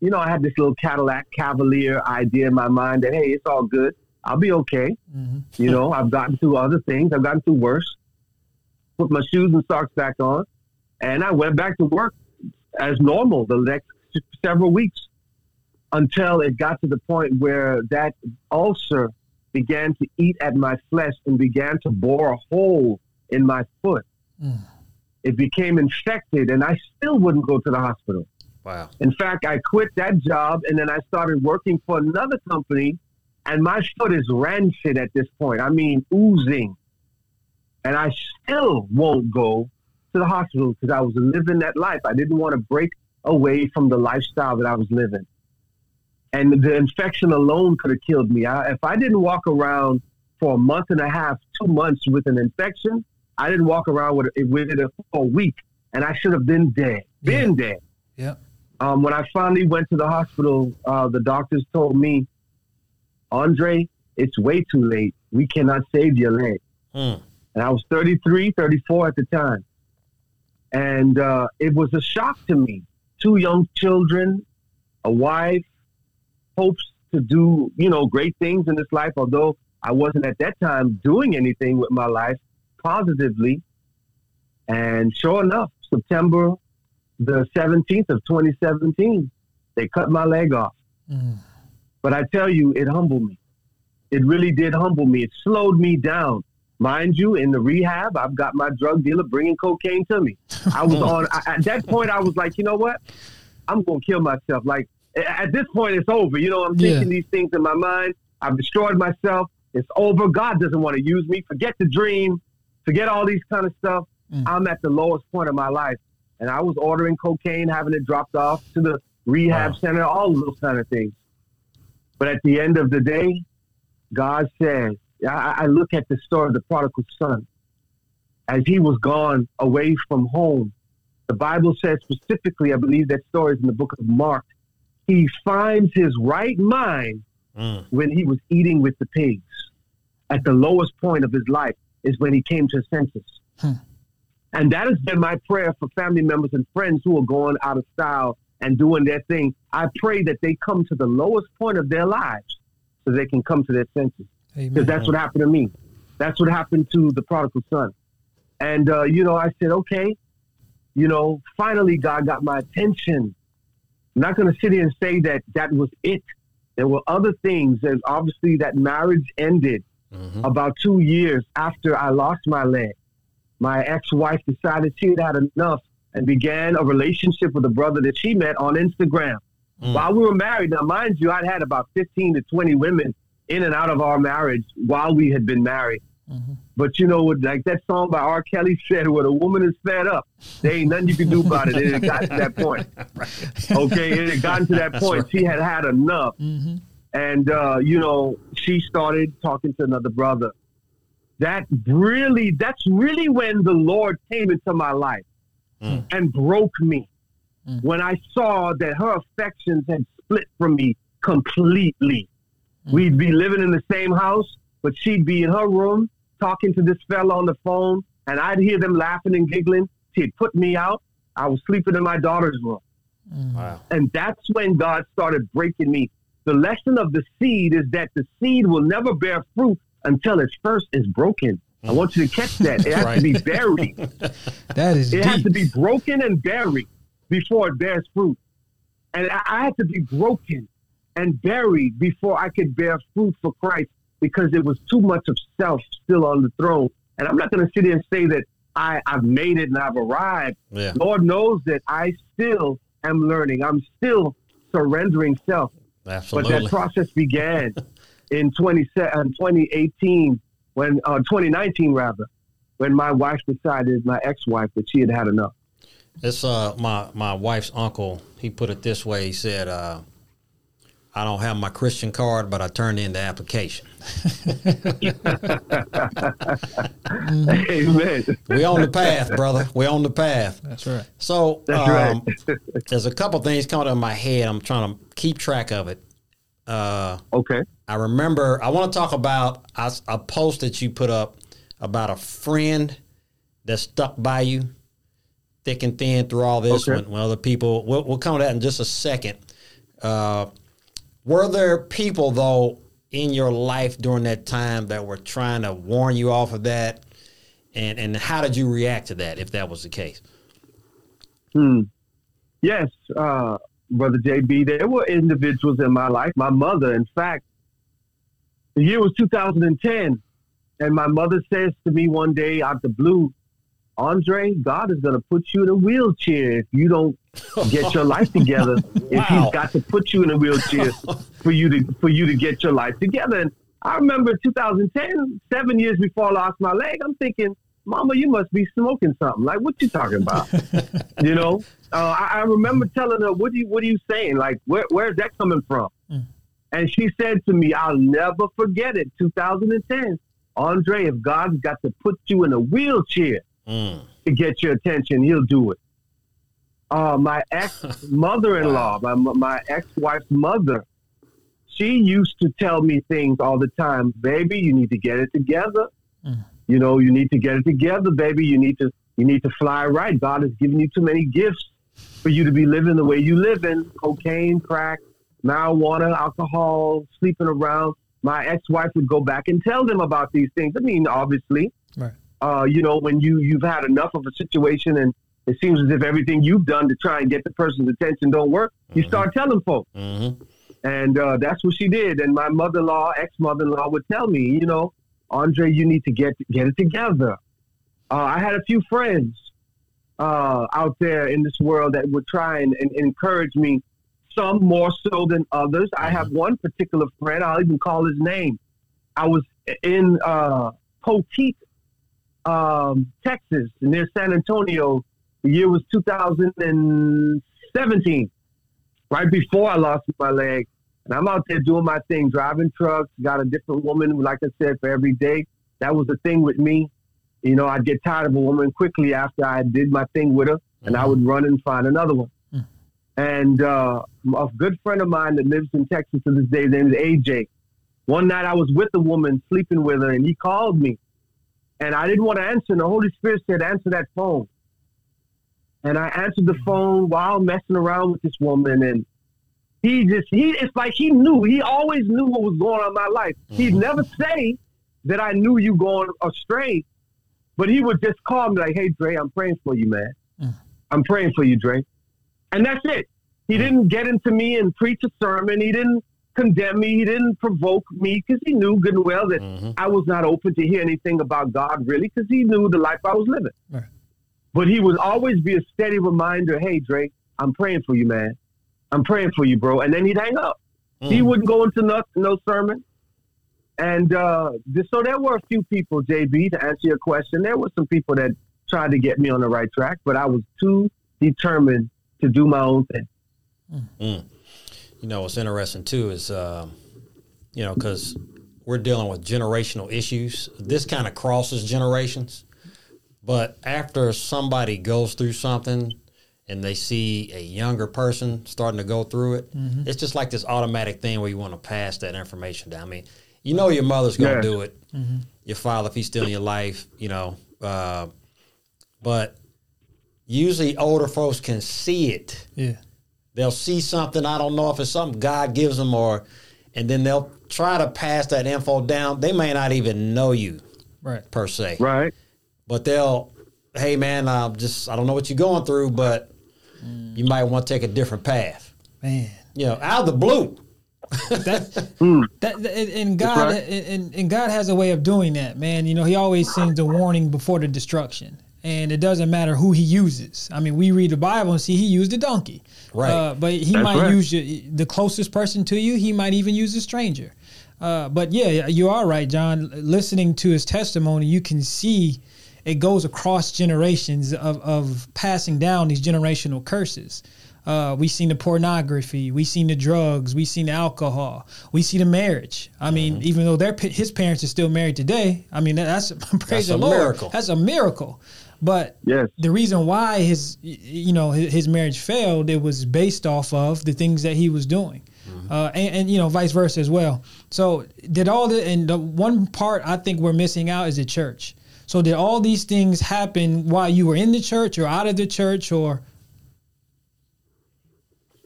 you know, I had this little Cadillac Cavalier idea in my mind that, hey, it's all good. I'll be okay. You know, I've gotten through other things, I've gotten through worse. Put my shoes and socks back on, and I went back to work as normal the next several weeks until it got to the point where that ulcer began to eat at my flesh and began to bore a hole in my foot. Hmm. It became infected, and I still wouldn't go to the hospital. Wow. In fact, I quit that job and then I started working for another company, and my foot is rancid at this point. I mean, oozing. And I still won't go to the hospital because I was living that life. I didn't want to break away from the lifestyle that I was living. And the infection alone could have killed me. I, if I didn't walk around for a month and a half, two months with an infection, I didn't walk around with it, with it for a week, and I should have been dead. Been dead. Yep. Um, when I finally went to the hospital, uh, the doctors told me, Andre, it's way too late. We cannot save your leg. Mm. And I was 33, 34 at the time. And uh, it was a shock to me. Two young children, a wife, hopes to do, you know, great things in this life, although I wasn't at that time doing anything with my life positively. And sure enough, September the 17th of 2017, they cut my leg off. But I tell you, it humbled me. It really did humble me. It slowed me down. Mind you, in the rehab, I've got my drug dealer bringing cocaine to me. I was oh. on, I, at that point, I was like, you know what? I'm going to kill myself. Like, at this point, it's over. You know, I'm Yeah. thinking these things in my mind. I've destroyed myself. It's over. God doesn't want to use me. Forget the dream. Forget all these kind of stuff. Mm. I'm at the lowest point of my life. and I was ordering cocaine, having it dropped off to the rehab Wow. center, all of those kind of things. But at the end of the day, God said, I, I look at the story of the prodigal son. As he was gone away from home, the Bible says specifically, I believe that story is in the book of Mark. He finds his right mind Mm. when he was eating with the pigs. At the lowest point of his life is when he came to his senses. Hmm. And that has been my prayer for family members and friends who are going out of style and doing their thing. I pray that they come to the lowest point of their lives so they can come to their senses. Because that's what happened to me. That's what happened to the prodigal son. And, uh, you know, I said, okay, you know, finally God got my attention. I'm not going to sit here and say that that was it. There were other things. There's obviously that marriage ended Mhm. about two years after I lost my leg. My ex-wife decided she had had enough and began a relationship with a brother that she met on Instagram. Mm. While we were married, now mind you, I'd had about 15 to 20 women in and out of our marriage while we had been married. Mhm. But you know, like that song by R. Kelly said, when a woman is fed up, there ain't nothing you can do about it. It had gotten to that point. Okay, it had gotten to that point. She had had enough. Mhm. And, uh, you know, she started talking to another brother. That really, that's really when the Lord came into my life Mm. and broke me. Mm. When I saw that her affections had split from me completely. Mm-hmm. We'd be living in the same house, but she'd be in her room talking to this fella on the phone, and I'd hear them laughing and giggling. She'd put me out. I was sleeping in my daughter's room. Mm-hmm. Wow. And that's when God started breaking me. The lesson of the seed is that the seed will never bear fruit until it first is broken. I want you to catch that. It has Right. to be buried. That is It has to be broken and buried before it bears fruit. And I, I had to be broken and buried before I could bear fruit for Christ because there was too much of self still on the throne. And I'm not going to sit here and say that I, I've made it and I've arrived. Yeah. Lord knows that I still am learning. I'm still surrendering self. Absolutely. But that process began in 20, uh, 2018, when uh, 2019 rather, when my wife decided, my ex-wife, that she had had enough. It's uh my my wife's uncle. He put it this way. He said, uh, "I don't have my Christian card, but I turned in the application." Amen. We on the path, brother. We on the path. That's right. So That's um, right. there's a couple things coming to my head. I'm trying to keep track of it. Uh, okay. I remember. I want to talk about a, a post that you put up about a friend that stuck by you, thick and thin through all this. Okay. When, when other people, we'll, we'll come to that in just a second. Uh, were there people though in your life during that time that were trying to warn you off of that? And and how did you react to that if that was the case? Hmm. Yes, uh, Brother JB, there were individuals in my life. My mother, in fact, the year was 2010, and my mother says to me one day out the blue, Andre, God is going to put you in a wheelchair if you don't get your life together. If He's got to put you in a wheelchair for you to for you to get your life together. And I remember 2010, seven years before I lost my leg, I'm thinking, Mama, you must be smoking something. Like, what you talking about? you know, uh, I, I remember telling her, "What are you What are you saying? Like, where Where's that coming from?" Mm. And she said to me, "I'll never forget it. 2010, Andre. If God's got to put you in a wheelchair Mm. to get your attention, He'll do it." Uh, my ex mother-in-law, my my ex-wife's mother, she used to tell me things all the time. Baby, you need to get it together. Mm. You know, you need to get it together, baby. You need to you need to fly right. God has given you too many gifts for you to be living the way you live in cocaine, crack, marijuana, alcohol, sleeping around. My ex-wife would go back and tell them about these things. I mean, obviously. Uh, you know, when you you've had enough of a situation and it seems as if everything you've done to try and get the person's attention don't work, you Mhm. start telling folks. hmm And uh, that's what she did. And my mother-in-law, ex-mother-in-law, would tell me, you know, Andre, you need to get get it together. Uh, I had a few friends uh, out there in this world that would try and, and encourage me. Some more so than others. I have one particular friend. I'll even call his name. I was in uh, Poteet, um, Texas, near San Antonio, The year was 2017, right before I lost my leg. And I'm out there doing my thing, driving trucks, got a different woman, like I said, for every day. That was the thing with me. You know, I'd get tired of a woman quickly after I did my thing with her, and I would run and find another one. And uh, a good friend of mine that lives in Texas to this day, his name is AJ. One night I was with a woman, sleeping with her, and he called me. And I didn't want to answer, and the Holy Spirit said, Answer that phone. And I answered the phone while messing around with this woman, and he just he it's like he knew he always knew what was going on in my life. He'd mm-hmm. never say that i knew you going astray but he would just call me like hey dre i'm praying for you man. Mm-hmm. I'm praying for you dre. And that's it. He mm-hmm. didn't get into me and preach a sermon. He didn't condemn me he didn't provoke me because he knew good and well that mm-hmm. i was not open to hear anything about god really because he knew the life i was living Right. but he would always be a steady reminder hey Drake, i'm praying for you man I'm praying for you, bro. And then he'd hang up. Mm. He wouldn't go into no, no sermon. And uh, this, so there were a few people, JB, to answer your question. There were some people that tried to get me on the right track, but I was too determined to do my own thing. Mm. You know, what's interesting too is, um, you know, because we're dealing with generational issues. This kind of crosses generations. But after somebody goes through something and they see a younger person starting to go through it, it's just like this automatic thing where you want to pass that information down. I mean, you know, your mother's going to Yeah. do it, your father, if he's still in your life, you know, uh, but usually older folks can see it Yeah. They'll see something i don't know if it's something god gives them or and then they'll try to pass that info down they may not even know you Right. per se Right? but they'll hey man i just i don't know what you're going through but mm. you might want to take a different path Man. you know out of the blue that, hmm. that and- and God right. and, and God has a way of doing that, man. You know, He always sends a warning before the destruction, and it doesn't matter who He uses. I mean, we read the Bible and see He used a donkey, Right. Uh, but He That's might right. use your, the closest person to you. He might even use a stranger. Uh, but yeah, you are right, John. Listening to his testimony, you can see it goes across generations of, of passing down these generational curses. Uh, we seen the pornography, we seen the drugs, we seen the alcohol, we see the marriage. I mean, even though their his parents are still married today, I mean that's praise That's the a Lord. miracle. That's a miracle. But Yes. the reason why his you know his, his marriage failed, it was based off of the things that he was doing, uh, and, and you know vice versa as well. So did all the and the one part I think we're missing out is the church. So did all these things happen while you were in the church or out of the church or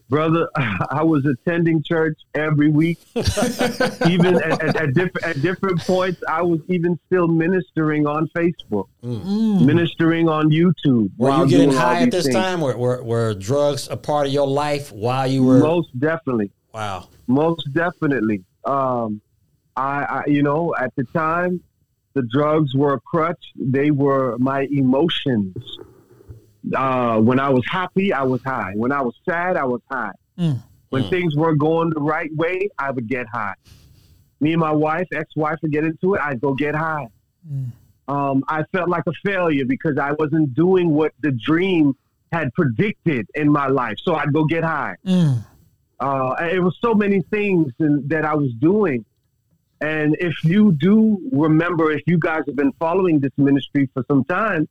Brother, I was attending church every week. even at, at, at, diff- at different points, I was even still ministering on Facebook, ministering on YouTube. were you getting high at this things. time were, were, were drugs a part of your life while you were Most definitely. wow Most definitely. Um, I, I, you know, at the time, the drugs were a crutch. They were my emotions. Uh, when I was happy, I was high. When I was sad, I was high. Mm. When things weren't going the right way, I would get high. Me and my wife, ex-wife, would get into it. I'd go get high. Um, I felt like a failure because I wasn't doing what the dream had predicted in my life. So I'd go get high Mm. uh, it was so many things in, that I was doing. And if you do remember, if you guys have been following this ministry for some time,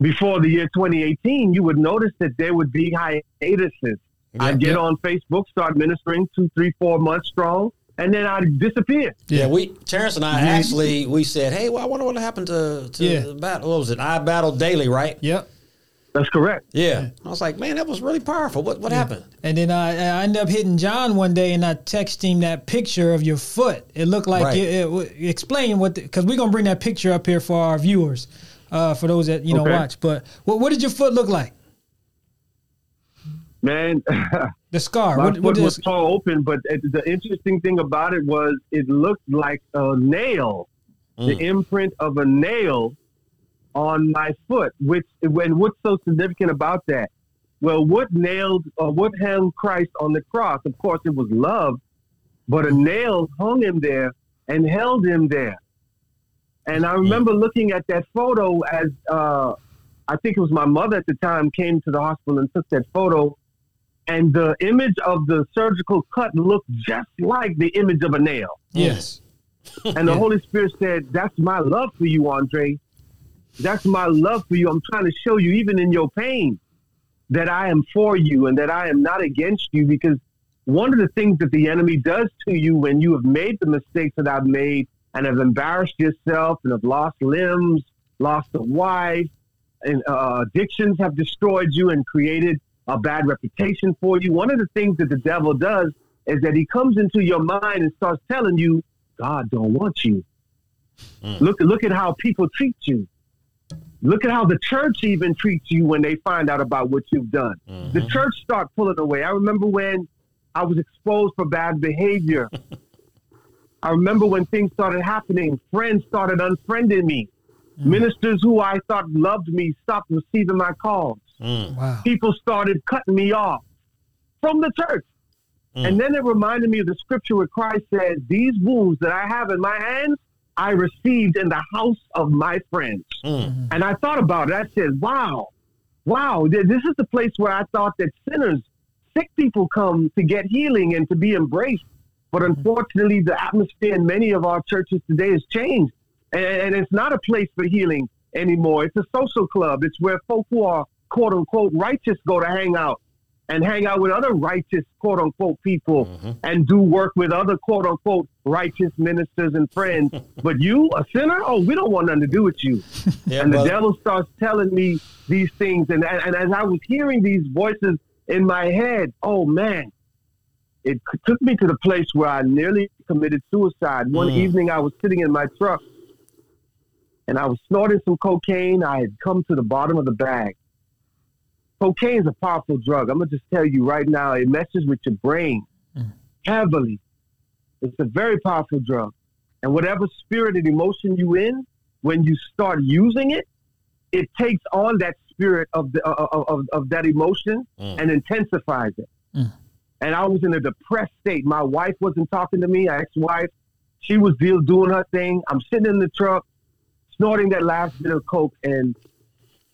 before the year 2018, you would notice that there would be hiatuses. I'd get yeah. on Facebook, start ministering two, three, four months strong, and then I'd disappear. Yeah, we Terrence and I mm-hmm. actually we said, hey, well, I wonder what happened to to Yeah. the battle. What was it? I battled daily, right? Yep. That's correct. Yeah. I was like, man, that was really powerful. What what happened? And then I, I ended up hitting John one day, and I texted him that picture of your foot. It looked like Right. it, it, w- explain what because we're gonna bring that picture up here for our viewers, uh, for those that you know Okay. watch. But what what did your foot look like? Man, The scar. my What, foot what was is, tore open, but it, the interesting thing about it was it looked like a nail, the imprint of a nail on my foot. Which, when what's so significant about that? Well, what nailed or what hung Christ on the cross? Of course, it was love, but a nail hung him there and held him there. And I remember looking at that photo as uh, I think it was my mother at the time came to the hospital and took that photo, and the image of the surgical cut looked just like the image of a nail. Yes. And the Holy Spirit said, That's my love for you, Andre. That's my love for you. I'm trying to show you, even in your pain, that I am for you and that I am not against you. Because one of the things that the enemy does to you when you have made the mistakes that I've made and have embarrassed yourself and have lost limbs, lost a wife, and uh, uh, addictions have destroyed you and created a bad reputation for you. One of the things that the devil does is that he comes into your mind and starts telling you, God don't want you. Mm. Look, look at how people treat you. Look at how the church even treats you when they find out about what you've done. The mm-hmm. church start pulling away. I remember when I was exposed for bad behavior. I remember when things started happening. Friends started unfriending me. Mm. Ministers who I thought loved me stopped receiving my calls. Mm. Wow. People started cutting me off from the church. Mm. And then it reminded me of the scripture where Christ said, These wounds that I have in my hands, I received in the house of my friends. And I thought about it. I said, Wow, wow, this is the place where I thought that sinners, sick people come to get healing and to be embraced. But mm-hmm. unfortunately, the atmosphere in many of our churches today has changed. And, and it's not a place for healing anymore. It's a social club. It's where folk who are quote unquote righteous go to hang out and hang out with other righteous quote unquote people mm-hmm. and do work with other quote unquote righteous ministers and friends. but you, a sinner, oh, we don't want nothing to do with you. Yeah, and the devil starts telling me these things. And, and, and as I was hearing these voices in my head, oh man, it took me to the place where I nearly committed suicide. One mm. evening I was sitting in my truck and I was snorting some cocaine. I had come to the bottom of the bag. Cocaine is a powerful drug. I'm going to just tell you right now, it messes with your brain mm. heavily. It's a very powerful drug. And whatever spirit and emotion you in, when you start using it, it takes on that spirit of the of, of, of that emotion mm. and intensifies it. And I was in a depressed state. My wife wasn't talking to me, my ex-wife. She was deal doing her thing. I'm sitting in the truck, snorting that last bit of coke, and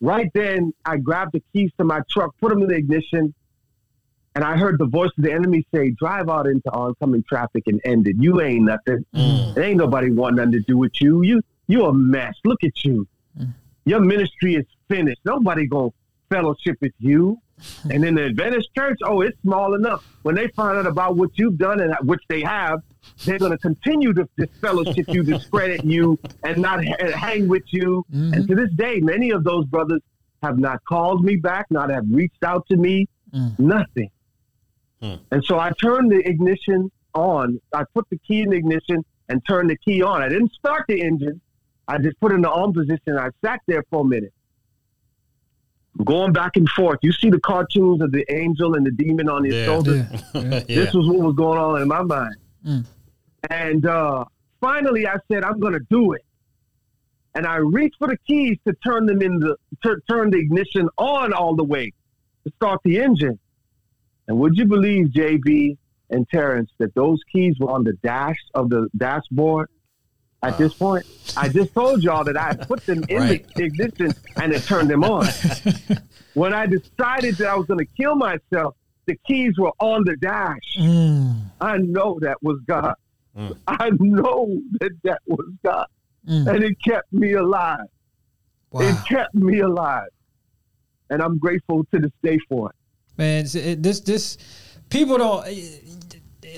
right then I grabbed the keys to my truck, put them in the ignition, and I heard the voice of the enemy say, "Drive out into oncoming traffic and end it. You ain't nothing. It ain't nobody want nothing to do with you. You you a mess. Look at you. Mm. Your ministry is finished. Nobody gonna fellowship with you." And in the Adventist church, oh, it's small enough. When they find out about what you've done, and which they have, they're going to continue to disfellowship you, discredit you, and not ha- hang with you. And mm-hmm. to this day, many of those brothers have not called me back, not have reached out to me, mm. nothing. Hmm. And so I turned the ignition on. I put the key in the ignition and turned the key on. I didn't start the engine. I just put it in the on position. I sat there for a minute going back and forth. You see the cartoons of the angel and the demon on his Yeah. shoulders. Yeah. yeah. Yeah. This was what was going on in my mind. Mm. And uh, finally, I said, I'm going to do it. And I reached for the keys to turn them in the to turn the ignition on all the way to start the engine. And would you believe, JB and Terrence, that those keys were on the dash of the dashboard? At this point, I just told y'all that I put them in Right. the ignition and it turned them on. when I decided that I was going to kill myself, the keys were on the dash. Mm. I know that was God. Mm. I know that that was God. Mm. And it kept me alive. Wow. It kept me alive. And I'm grateful to this day for it. man. it- this this people don't.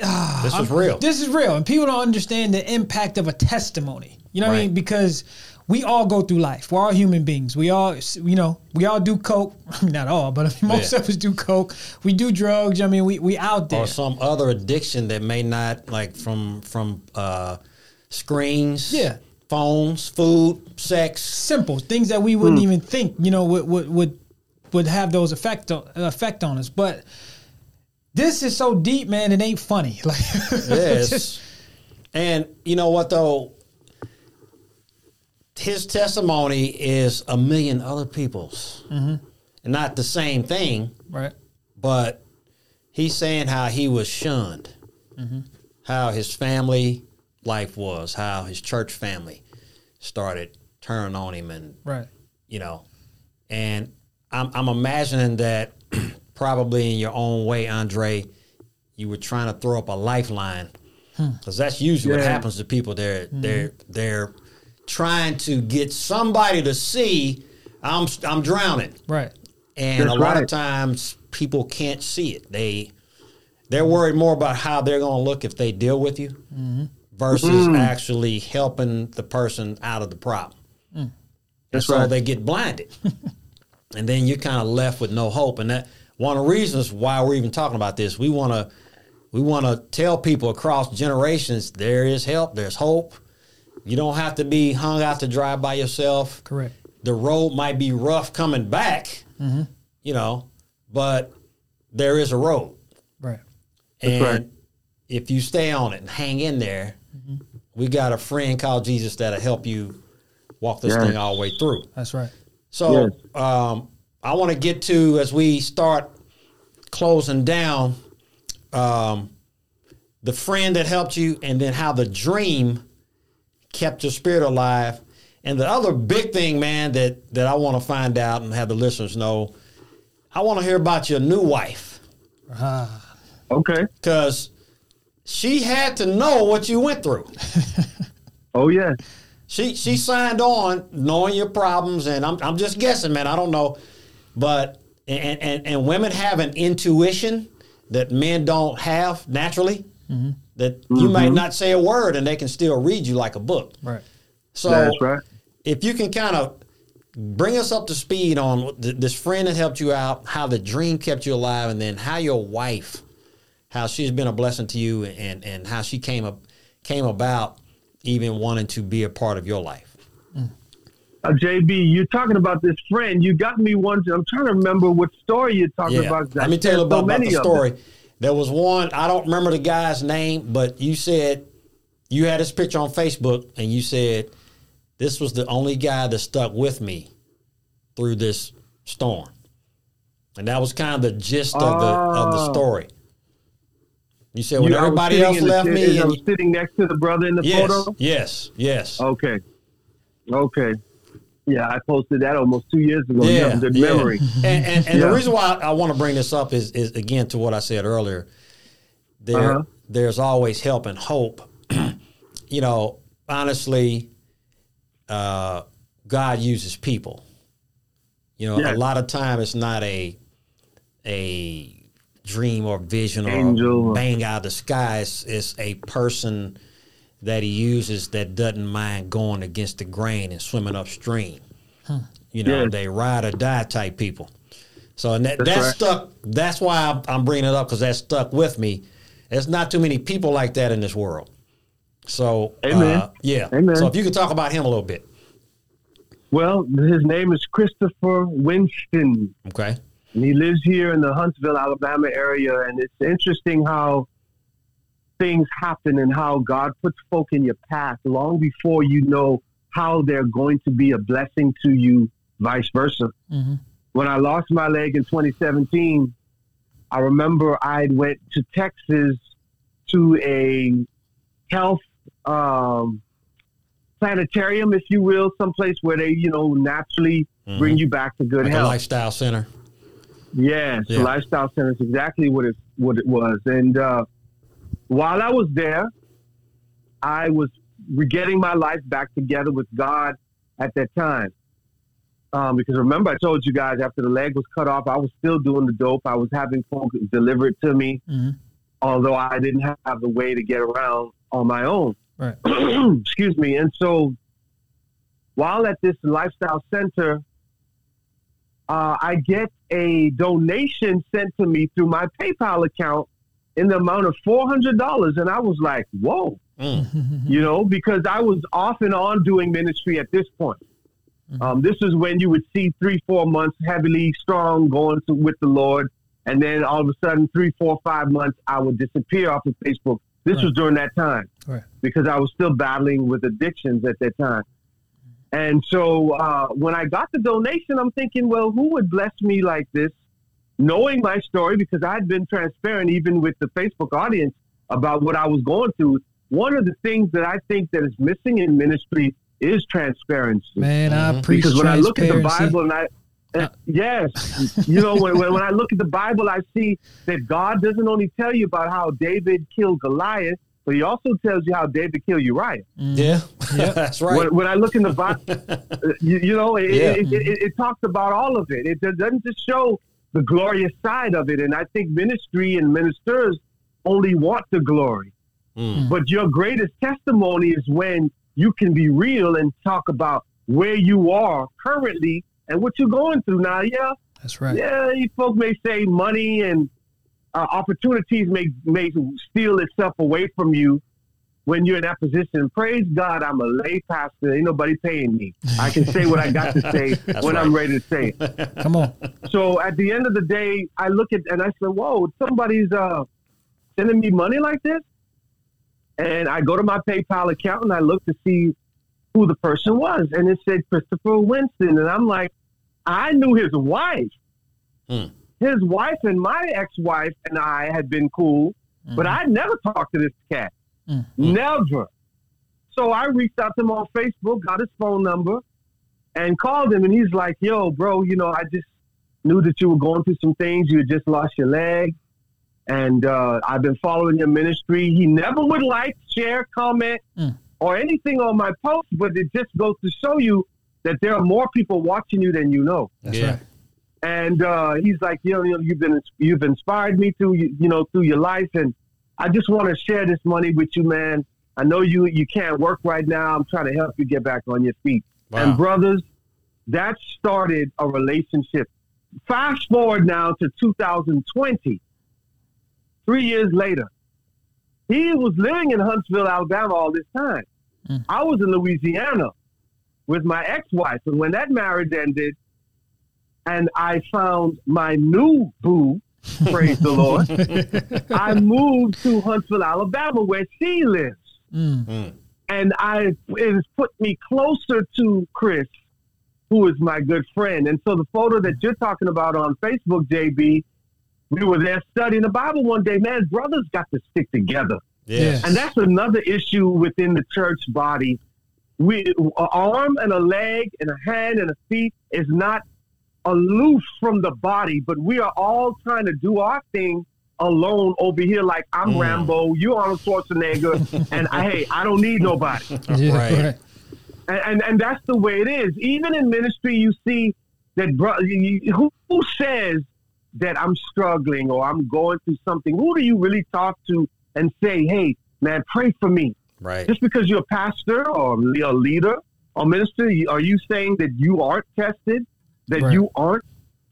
Ah, This is I'm- real. This is real, and people don't understand the impact of a testimony. You know what I mean? Because we all go through life. We're all human beings. We all, you know, we all do coke. I mean, not all, but most Yeah. of us do coke. We do drugs. I mean, we we out there. or some other addiction that may not like from from uh screens Yeah. phones food sex simple things that we wouldn't even think you know would would would, would have those effect on, effect on us but this is so deep man it ain't funny. Like yes. and you know what though? His testimony is a million other people's. Mm-hmm. and not the same thing right. but he's saying how he was shunned, how his family life was, how his church family started turning on him, and right. you know, And I'm, I'm imagining that probably in your own way, Andre, you were trying to throw up a lifeline hmm. because that's usually what happens to people. They're hmm. they're they're trying to get somebody to see I'm I'm drowning, Right. and That's a lot of times people can't see it. They they're worried more about how they're going to look if they deal with you mm-hmm. versus mm-hmm. actually helping the person out of the problem. Mm. And That's so right. they get blinded. and then you're kind of left with no hope. And that one of the reasons why we're even talking about this, we want to we want to tell people across generations there is help, there's hope. You don't have to be hung out to dry by yourself. Correct. The road might be rough coming back, you know, but there is a road. Right. And right. if you stay on it and hang in there, we got a friend called Jesus that'll help you walk this Yes. thing all the way through. That's right. So um, I want to get to as we start closing down um, the friend that helped you, and then how the dream kept your spirit alive. And the other big thing, man, that that I want to find out and have the listeners know, I want to hear about your new wife Ah, Okay. because she had to know what you went through. Oh yeah. She she signed on knowing your problems, and I'm I'm just guessing, man. I don't know, but and and, and women have an intuition that men don't have naturally. Mm-hmm. That you might mm-hmm. not say a word, and they can still read you like a book. right. So right. if you can kind of bring us up to speed on th- this friend that helped you out, how the dream kept you alive, and then how your wife, how she's been a blessing to you, and and how she came up came about, even wanting to be a part of your life. Mm. Uh, JB, you're talking about this friend. You got me one. I'm trying to remember what story you're talking Yeah, about. let me tell you about, so about the story. There was one I don't remember the guy's name, but you said you had his picture on Facebook, and you said this was the only guy that stuck with me through this storm, and that was kind of the gist of the of the Oh. story. You said when You- everybody else in the- left me, I and was sitting next to the brother in the yes, photo. yes, yes, Okay. Okay. Yeah, I posted that almost two years ago. Yeah, good memory. And, and, and Yeah. the reason why I want to bring this up is, is again to what I said earlier. There, Uh-huh. there's always help and hope. you know, honestly, uh, God uses people. You know, Yeah. a lot of time it's not a a dream or vision or Angel. bang out of the sky. It's, it's a person that he uses that doesn't mind going against the grain and swimming upstream. You know, Yes. they ride or die type people. So and that, That's that right. stuck. That's why I'm, I'm bringing it up because that stuck with me. There's not too many people like that in this world. So Amen. uh, yeah. Amen. So if you could talk about him a little bit, Well, his name is Christopher Winston. okay? And he lives here in the Huntsville, Alabama area. And it's interesting how things happen and how God puts folk in your path long before you know how they're going to be a blessing to you, vice versa. Mhm. When I lost my leg in 2017, I remember I went to Texas to a health um, planetarium, if you will, someplace where they, you know, naturally bring you back to good Like health. lifestyle center. Yes, Yeah. the lifestyle center is exactly what it what it was. And uh, while I was there, I was getting my life back together with God at that time. Um, because remember, I told you guys after the leg was cut off, I was still doing the dope. I was having folk deliver it to me, Mhm. although I didn't have the way to get around on my own. Right. Excuse me. And so, while at this lifestyle center, uh, I get a donation sent to me through my PayPal account in the amount of four hundred dollars, and I was like, "Whoa!" Mm. You know, because I was off and on doing ministry at this point. Um, this is when you would see three, four months heavily strong going to, with the Lord, and then all of a sudden, three, four, five months, I would disappear off of Facebook. This was during that time Right. because I was still battling with addictions at that time. And so uh, when I got the donation, I'm thinking, well, who would bless me like this? Knowing my story, because I had been transparent even with the Facebook audience about what I was going through. One of the things that I think that is missing in ministry is transparency. Man, I mm-hmm. preach because when I look at the. Bible and I uh, uh, yes. you know, when, when, when I look at the Bible, I see that God doesn't only tell you about how David killed Goliath, but he also tells you how David killed Uriah. Mm. Yeah, that's right. When, when I look in the Bible, uh, you, you know, it, Yeah. it, it, it talks about all of it. It doesn't just show the glorious side of it. And I think ministry and ministers only want the glory. Mm. But your greatest testimony is when you can be real and talk about where you are currently and what you're going through. Now, yeah, That's right. yeah, you folk may say money and uh, opportunities may may steal itself away from you when you're in that position. Praise God, I'm a lay pastor. Ain't nobody paying me. I can say what I got to say when I'm ready to say it. Come on. So at the end of the day, I look at and I said, "Whoa, somebody's uh, sending me money like this." And I go to my PayPal account and I look to see who the person was, and it said Christopher Winston, and I'm like, I knew his wife. Hmm. His wife and my ex-wife and I had been cool, but I never talked to this cat. Mm. Never. So I reached out to him on Facebook, got his phone number, and called him. And he's like, "Yo, bro, you know, I just knew that you were going through some things. You had just lost your leg, and uh, I've been following your ministry. He never would like, share, comment, Mm. or anything on my post, but it just goes to show you that there are more people watching you than you know. That's Yeah. right. And uh, he's like, you know, you know, you've been you've inspired me through you, you know through your life, and I just want to share this money with you, man. I know you you can't work right now. I'm trying to help you get back on your feet. Wow. And brothers, that started a relationship. Fast forward now to 2020. Three years later, he was living in Huntsville, Alabama, all this time. Mm. I was in Louisiana with my ex-wife, and when that marriage ended, and I found my new boo, praise the Lord, I moved to Huntsville, Alabama, where she lives Mm. Mm. and I it has put me closer to Chris, who is my good friend. And so the photo that you're talking about on Facebook, JB, we were there studying the Bible one day. Man, brothers got to stick together, Yeah. and that's another issue within the church body. We an arm and a leg and a hand and a feet is not aloof from the body, but we are all trying to do our thing alone over here. Like I'm Mm. Rambo, you Arnold Schwarzenegger, and I, hey, I don't need nobody Right. right. and, and and that's the way it is. Even in ministry, you see that bro, you- who, who says that I'm struggling or I'm going through something? Who do you really talk to and say, "Hey, man, pray for me"? Right. Just because you're a pastor or a leader or minister, are you saying that you aren't tested, that Right. you aren't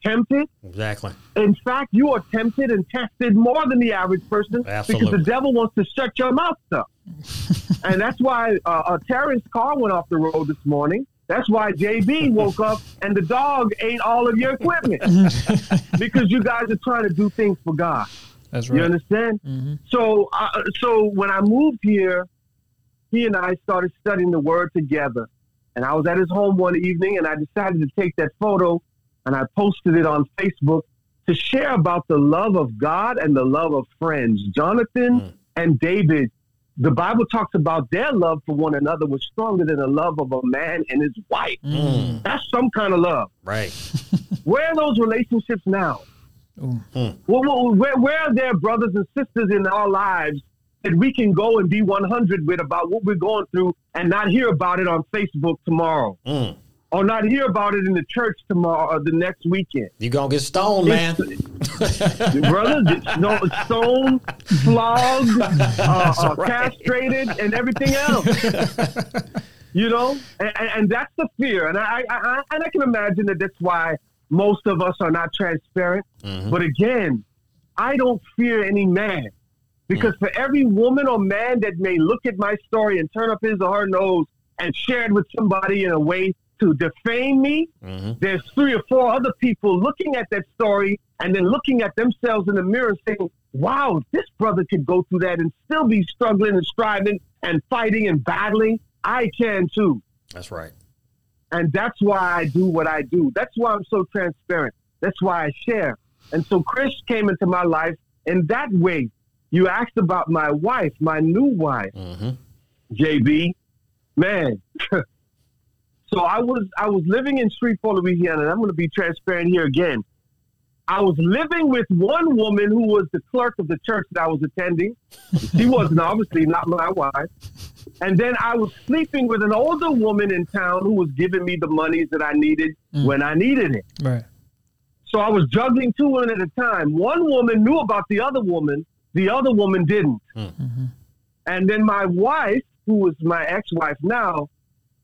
tempted? Exactly. In fact, you are tempted and tested more than the average person because the devil wants to shut your mouth up. and that's why uh, uh, Terrence's car went off the road this morning. That's why JB woke up and the dog ate all of your equipment because you guys are trying to do things for God. That's right. You right. understand? Mhm. So, uh, so when I moved here, he and I started studying the Word together. And I was at his home one evening, and I decided to take that photo, and I posted it on Facebook to share about the love of God and the love of friends. Jonathan Mm. and David. The Bible talks about their love for one another was stronger than the love of a man and his wife. Mm. That's some kind of love. Right. Where are those relationships now? Well, well, where, where are there brothers and sisters in our lives that we can go and be 100 with about what we're going through and not hear about it on Facebook tomorrow Mm. or not hear about it in the church tomorrow or the next weekend? You're gonna get stoned, man. brother, no, stoned, flogged, uh, uh, castrated, and everything else. You know, and, and, and that's the fear, and I, I, I and I can imagine that that's why most of us are not transparent. Mhm. But again, I don't fear any man because for every woman or man that may look at my story and turn up his or her nose and share it with somebody in a way to defame me, Mhm. there's three or four other people looking at that story and then looking at themselves in the mirror saying, wow, this brother could go through that and still be struggling and striving and fighting and battling, I can too. That's right. And that's why I do what I do. That's why I'm so transparent. That's why I share. And so Chris came into my life in that way. You asked about my wife, my new wife, hmm JB. Man. So I was I was living in Shreveport, Louisiana, and I'm going to be transparent here again. I was living with one woman who was the clerk of the church that I was attending. She wasn't obviously not my wife. And then I was sleeping with an older woman in town who was giving me the monies that I needed when I needed it. Right. So I was juggling two women at a time. One woman knew about the other woman, the other woman didn't. Hmm. Mm-hmm. And then my wife, who was my ex-wife now,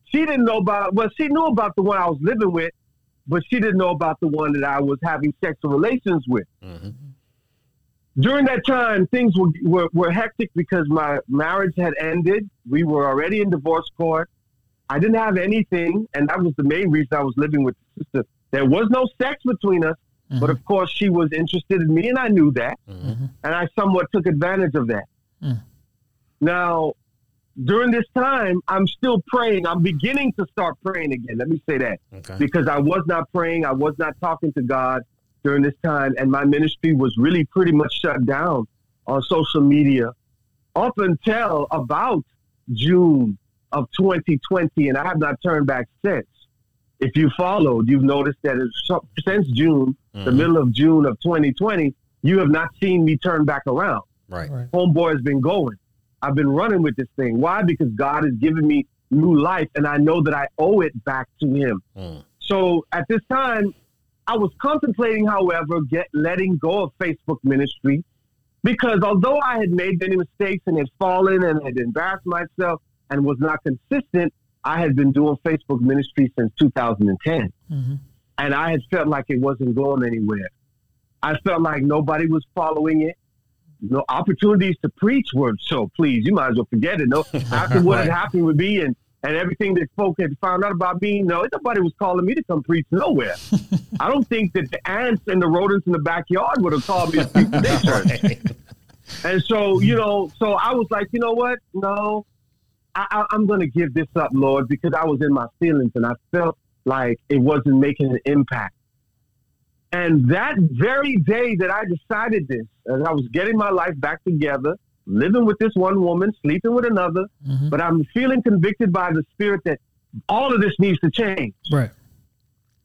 she didn't know about. Well, she knew about the one I was living with, but she didn't know about the one that I was having sexual relations with. Mm-hmm. During that time, things were, were were hectic because my marriage had ended. We were already in divorce court. I didn't have anything, and that was the main reason I was living with the sister. There was no sex between us, but of mm-hmm. course she was interested in me, and I knew that, mm-hmm. and I somewhat took advantage of that. Mm. Now, during this time, I'm still praying. I'm beginning to start praying again. Let me say that Okay. because I was not praying. I was not talking to God during this time, and my ministry was really pretty much shut down on social media up until about June of 2020, and I have not turned back since. If you followed, you've noticed that it's, so- since June, the middle of June of 2020, you have not seen me turn back around Right. Right. homeboy has been going. I've been running with this thing. Why? Because God has given me new life and I know that I owe it back to him. Mm. So at this time, I was contemplating, however, get letting go of Facebook ministry because although I had made many mistakes and had fallen and had embarrassed myself and was not consistent, I had been doing Facebook ministry since 2010. Mm-hmm. And I had felt like it wasn't going anywhere. I felt like nobody was following it. No opportunities to preach were so please, you might as well forget it. No, after what had happened with me and, and everything that folk had found out about me, no, nobody was calling me to come preach nowhere. I don't think that the ants and the rodents in the backyard would have called me to preach to their church. And so, you know, so I was like, you know what? No, I, I'm going to give this up, Lord, because I was in my feelings and I felt like it wasn't making an impact. And that very day that I decided this, as I was getting my life back together, living with this one woman, sleeping with another, but I'm feeling convicted by the Spirit that all of this needs to change. Right.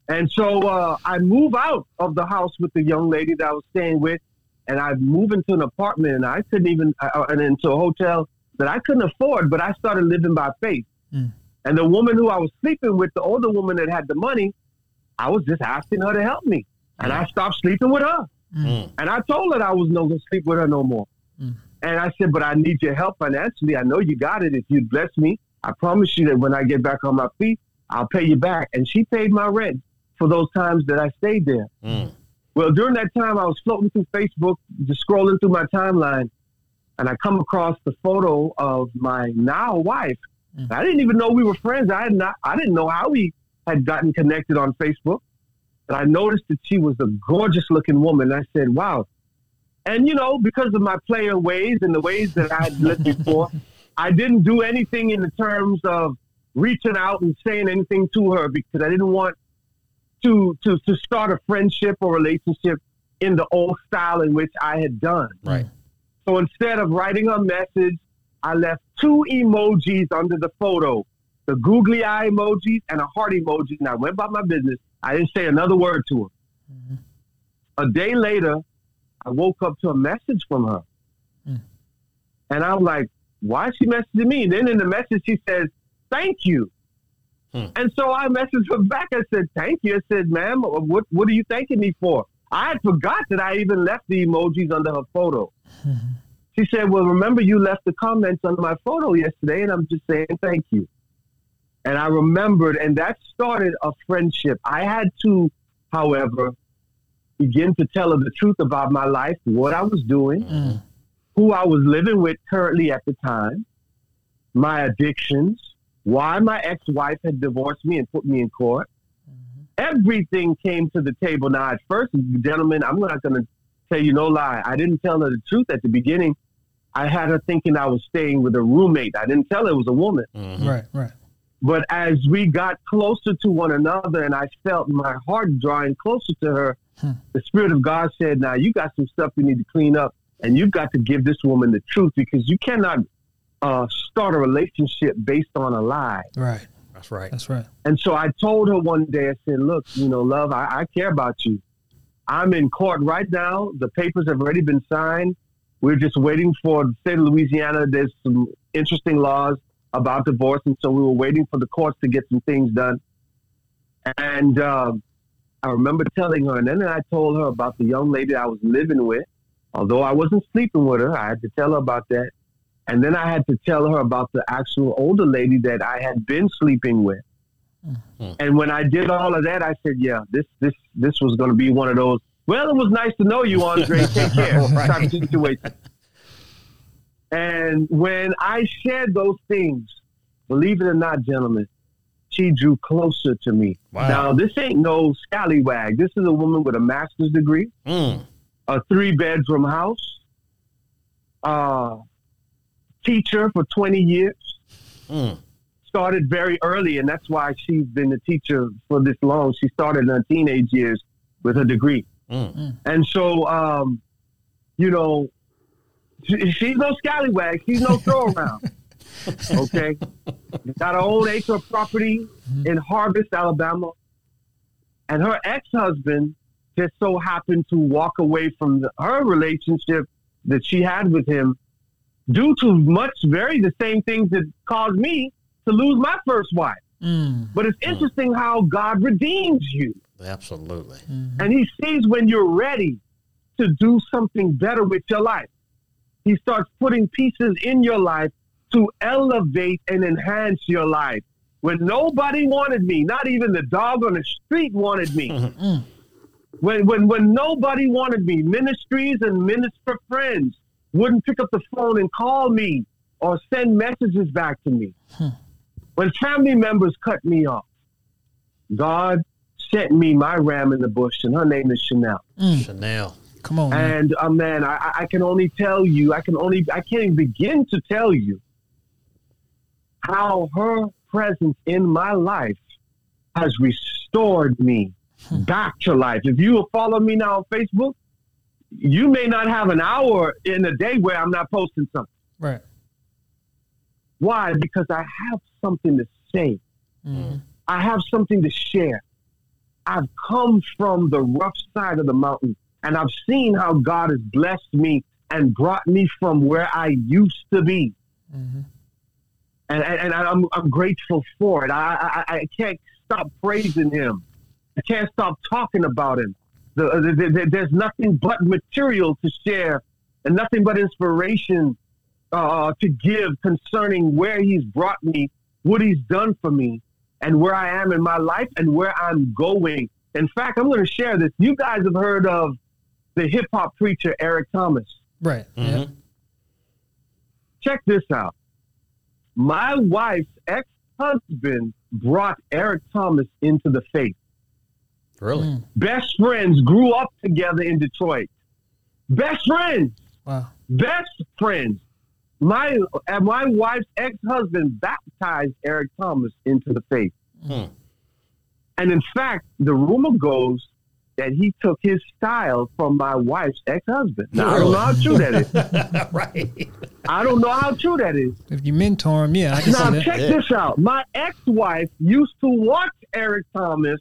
And so uh, I move out of the house with the young lady that I was staying with, and I move into an apartment, and I couldn't even, uh, and into a hotel that I couldn't afford, but I started living by faith. And the woman who I was sleeping with, the older woman that had the money, I was just asking her to help me, and I stopped sleeping with her. Mm. And I told her I was not going to sleep with her no more. And I said, but I need your help financially. I know you got it. If you bless me, I promise you that when I get back on my feet, I'll pay you back. And she paid my rent for those times that I stayed there. Mm. Well, during that time, I was floating through Facebook, just scrolling through my timeline, and I come across the photo of my now wife. Mm. I didn't even know we were friends. I had not. I didn't know how we had gotten connected on Facebook. But I noticed that she was a gorgeous looking woman. I said, "Wow." And you know, because of my player ways and the ways that I had lived before, I didn't do anything in the terms of reaching out and saying anything to her because I didn't want to to to start a friendship or relationship in the old style in which I had done. Right. So instead of writing a message, I left two emojis under the photo the googly eye emojis and a heart emoji. And I went about my business. I didn't say another word to her. A day later, I woke up to a message from her. And I'm like, why is she messaging me? And then in the message, she says, thank you. Hmm. And so I messaged her back. I said, thank you. I said, ma'am, what, what are you thanking me for? I had forgot that I even left the emojis under her photo. She said, Well, remember you left the comments on my photo yesterday, and I'm just saying thank you. And I remembered, and that started a friendship. I had to, however, begin to tell her the truth about my life, what I was doing, mm. who I was living with currently at the time, my addictions, why my ex wife had divorced me and put me in court. Everything came to the table. Now, at first, gentlemen, I'm not going to tell you no lie. I didn't tell her the truth at the beginning. I had her thinking I was staying with a roommate. I didn't tell her it was a woman. Right. Right. But as we got closer to one another and I felt my heart drawing closer to her, the Spirit of God said, Now you got some stuff you need to clean up and you've got to give this woman the truth because you cannot uh, start a relationship based on a lie. Right. That's right. That's right. And so I told her one day, I said, look, you know, love, I, I care about you. I'm in court right now. The papers have already been signed. We're just waiting for the state of Louisiana. There's some interesting laws about divorce. And so we were waiting for the courts to get some things done. And um, I remember telling her, and then I told her about the young lady I was living with. Although I wasn't sleeping with her, I had to tell her about that. And then I had to tell her about the actual older lady that I had been sleeping with. And when I did all of that, I said, "Yeah, this this this was going to be one of those. Well, it was nice to know you, Andrae. Take care. Right. type situation." And when I shared those things, believe it or not, gentlemen, she drew closer to me. Wow. Now, this ain't no scallywag. This is a woman with a master's degree, Mm. a three bedroom house, uh, teacher for 20 years Mm. started very early, and that's why she's been a teacher for this long. She started in her teenage years with her degree, Mm. and so um, you know, she, she's no scallywag. She's no throw around. okay, got her own acre of property in Harvest, Alabama, and her ex-husband just so happened to walk away from the, her relationship that she had with him due to much very the same things that caused me to lose my first wife. Mm. But it's mm. interesting how God redeems you. Absolutely. Mm-hmm. And he sees when you're ready to do something better with your life. He starts putting pieces in your life to elevate and enhance your life. When nobody wanted me, not even the dog on the street wanted me. Mm. Mm. When, when, when nobody wanted me, ministries and minister friends wouldn't pick up the phone and call me or send messages back to me. Hmm. When family members cut me off, God sent me my ram in the bush, and her name is Chanel. Hmm. Chanel. Come on, man. And uh, man, I, I can only tell you, I can only, I can't even begin to tell you how her presence in my life has restored me hmm. back to life. If you will follow me now on Facebook, you may not have an hour in a day where I'm not posting something. Right. Why? Because I have something to say. Mm-hmm. I have something to share. I've come from the rough side of the mountain and I've seen how God has blessed me and brought me from where I used to be. Mm-hmm. And, and, and I'm, I'm grateful for it. I, I, I can't stop praising him. I can't stop talking about him. The, the, the, there's nothing but material to share and nothing but inspiration uh, to give concerning where he's brought me, what he's done for me, and where I am in my life and where I'm going. In fact, I'm going to share this. You guys have heard of the hip hop preacher Eric Thomas. Right. Yeah. Check this out. My wife's ex husband brought Eric Thomas into the faith. Really? Best friends grew up together in Detroit. Best friends. Wow. best friends. My uh, my wife's ex husband baptized Eric Thomas into the faith, Hmm. and in fact, the rumor goes that he took his style from my wife's ex husband. Now I don't know how true that is. right. I don't know how true that is. If you mentor him, yeah, I can Now see that. check Yeah. this out. My ex wife used to watch Eric Thomas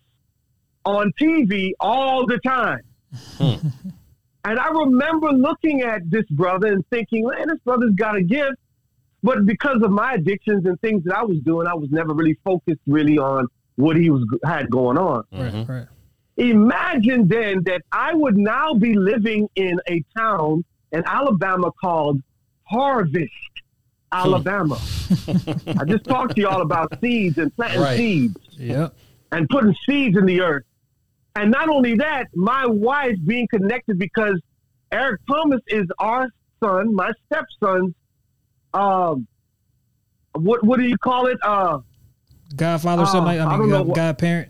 on TV all the time. Hmm. and I remember looking at this brother and thinking, man, this brother's got a gift. But because of my addictions and things that I was doing, I was never really focused really on what he was had going on. Right. Mm-hmm. Right. Imagine then that I would now be living in a town in Alabama called Harvest, hmm. Alabama. I just talked to y'all about seeds and planting Right. seeds Yep. and putting seeds in the earth. And not only that, my wife being connected because Eric Thomas is our son, my stepson's, um, what what do you call it? Uh, Godfather or something like Uh, I I don't mean, know God, what- godparent.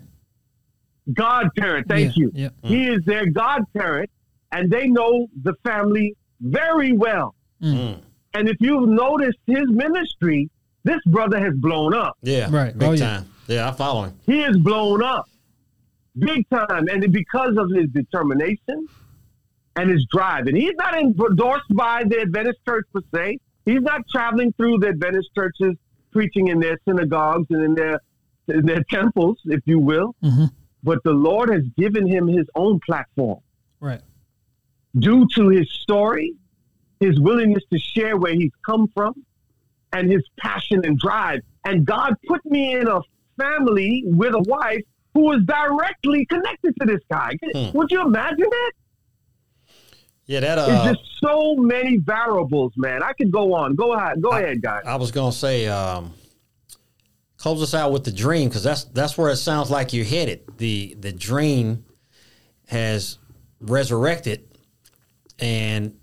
godparent. Thank Yeah, you. yeah. He is their godparent, and they know the family very well. Mm. And if you've noticed his ministry, this brother has blown up. Yeah. Right. Big Oh, yeah. time. Yeah, I follow him. He is blown up big time. And because of his determination and his drive. And he's not endorsed by the Adventist church per se. He's not traveling through the Adventist churches preaching in their synagogues and in their in their temples, if you will. Mhm. But the Lord has given him his own platform Right. due to his story, his willingness to share where he's come from, and his passion and drive. And God put me in a family with a wife who was directly connected to this guy. Hmm. Would you imagine that? Yeah, that It's uh, just so many variables, man. I could go on. Go ahead. Go ahead, guys. I was gonna say, um, close us out with the dream because that's that's where it sounds like you're headed. The the dream has resurrected, and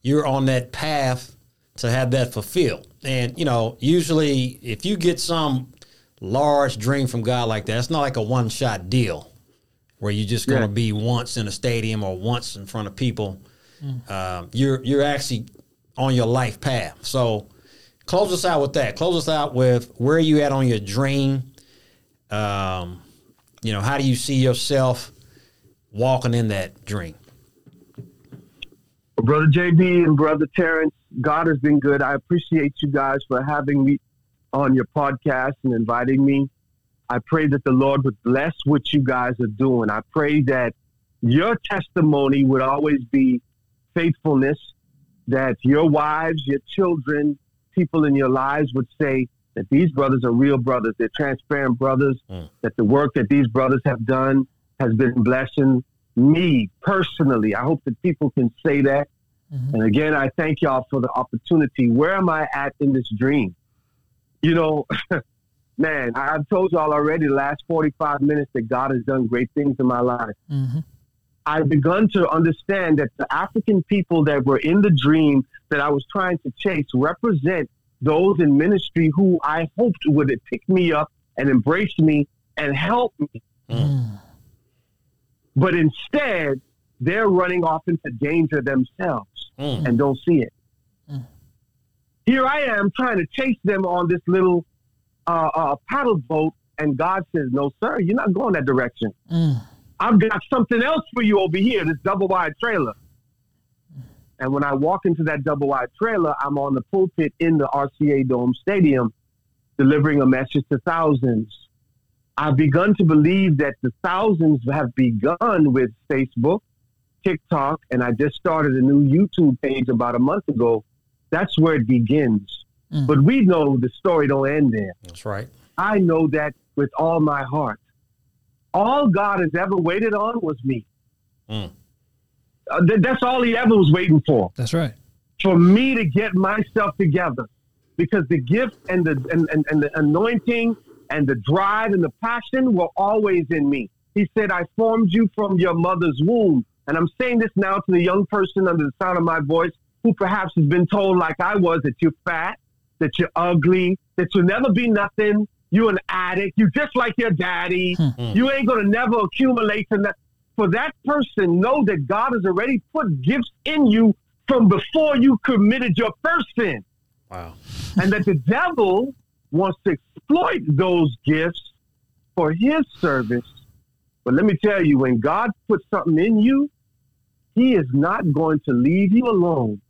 you're on that path to have that fulfilled. And you know, usually if you get some large dream from God like that, it's not like a one shot deal where you're just going to Yeah. be once in a stadium or once in front of people. Um, you're you're actually on your life path. So close us out with that. Close us out with where you at on your dream. Um, you know, how do you see yourself walking in that dream? Brother JB and Brother Terrence, God has been good. I appreciate you guys for having me on your podcast and inviting me. I pray that the Lord would bless what you guys are doing. I pray that your testimony would always be faithfulness, that your wives, your children, people in your lives would say that these brothers are real brothers. They're transparent brothers, Mm. that the work that these brothers have done has been blessing me personally. I hope that people can say that. And again, I thank y'all for the opportunity. Where am I at in this dream? You know, man, I've told y'all already the last 45 minutes that God has done great things in my life. hmm I've begun to understand that the African people that were in the dream that I was trying to chase represent those in ministry who I hoped would pick me up and embrace me and help me. But instead, they're running off into danger themselves Mm. and don't see it. Mm. Here I am trying to chase them on this little uh, uh, paddle boat, and God says, "No, sir, you're not going that direction. Mm. I've got something else for you over here. This double wide trailer." And when I walk into that double wide trailer, I'm on the pulpit in the RCA Dome Stadium, delivering a message to thousands. I've begun to believe that the thousands have begun with Facebook, TikTok, and I just started a new YouTube page about a month ago. That's where it begins. Mm. But we know the story don't end there. That's right. I know that with all my heart. All God has ever waited on was me. Mm. Uh, th- that's all He ever was waiting for, That's right. for me to get myself together, because the gift and the and, and, and the anointing and the drive and the passion were always in me. He said, "I formed you from your mother's womb." And I'm saying this now to the young person under the sound of my voice who perhaps has been told, like I was, that you're fat, that you're ugly, that you'll never be nothing. You're an addict. You just like your daddy. Hmm. Hmm. You ain't gonna never accumulate to that. For that person, know that God has already put gifts in you from before you committed your first sin, Wow. and that the devil wants to exploit those gifts for his service. But let me tell you, when God puts something in you, He is not going to leave you alone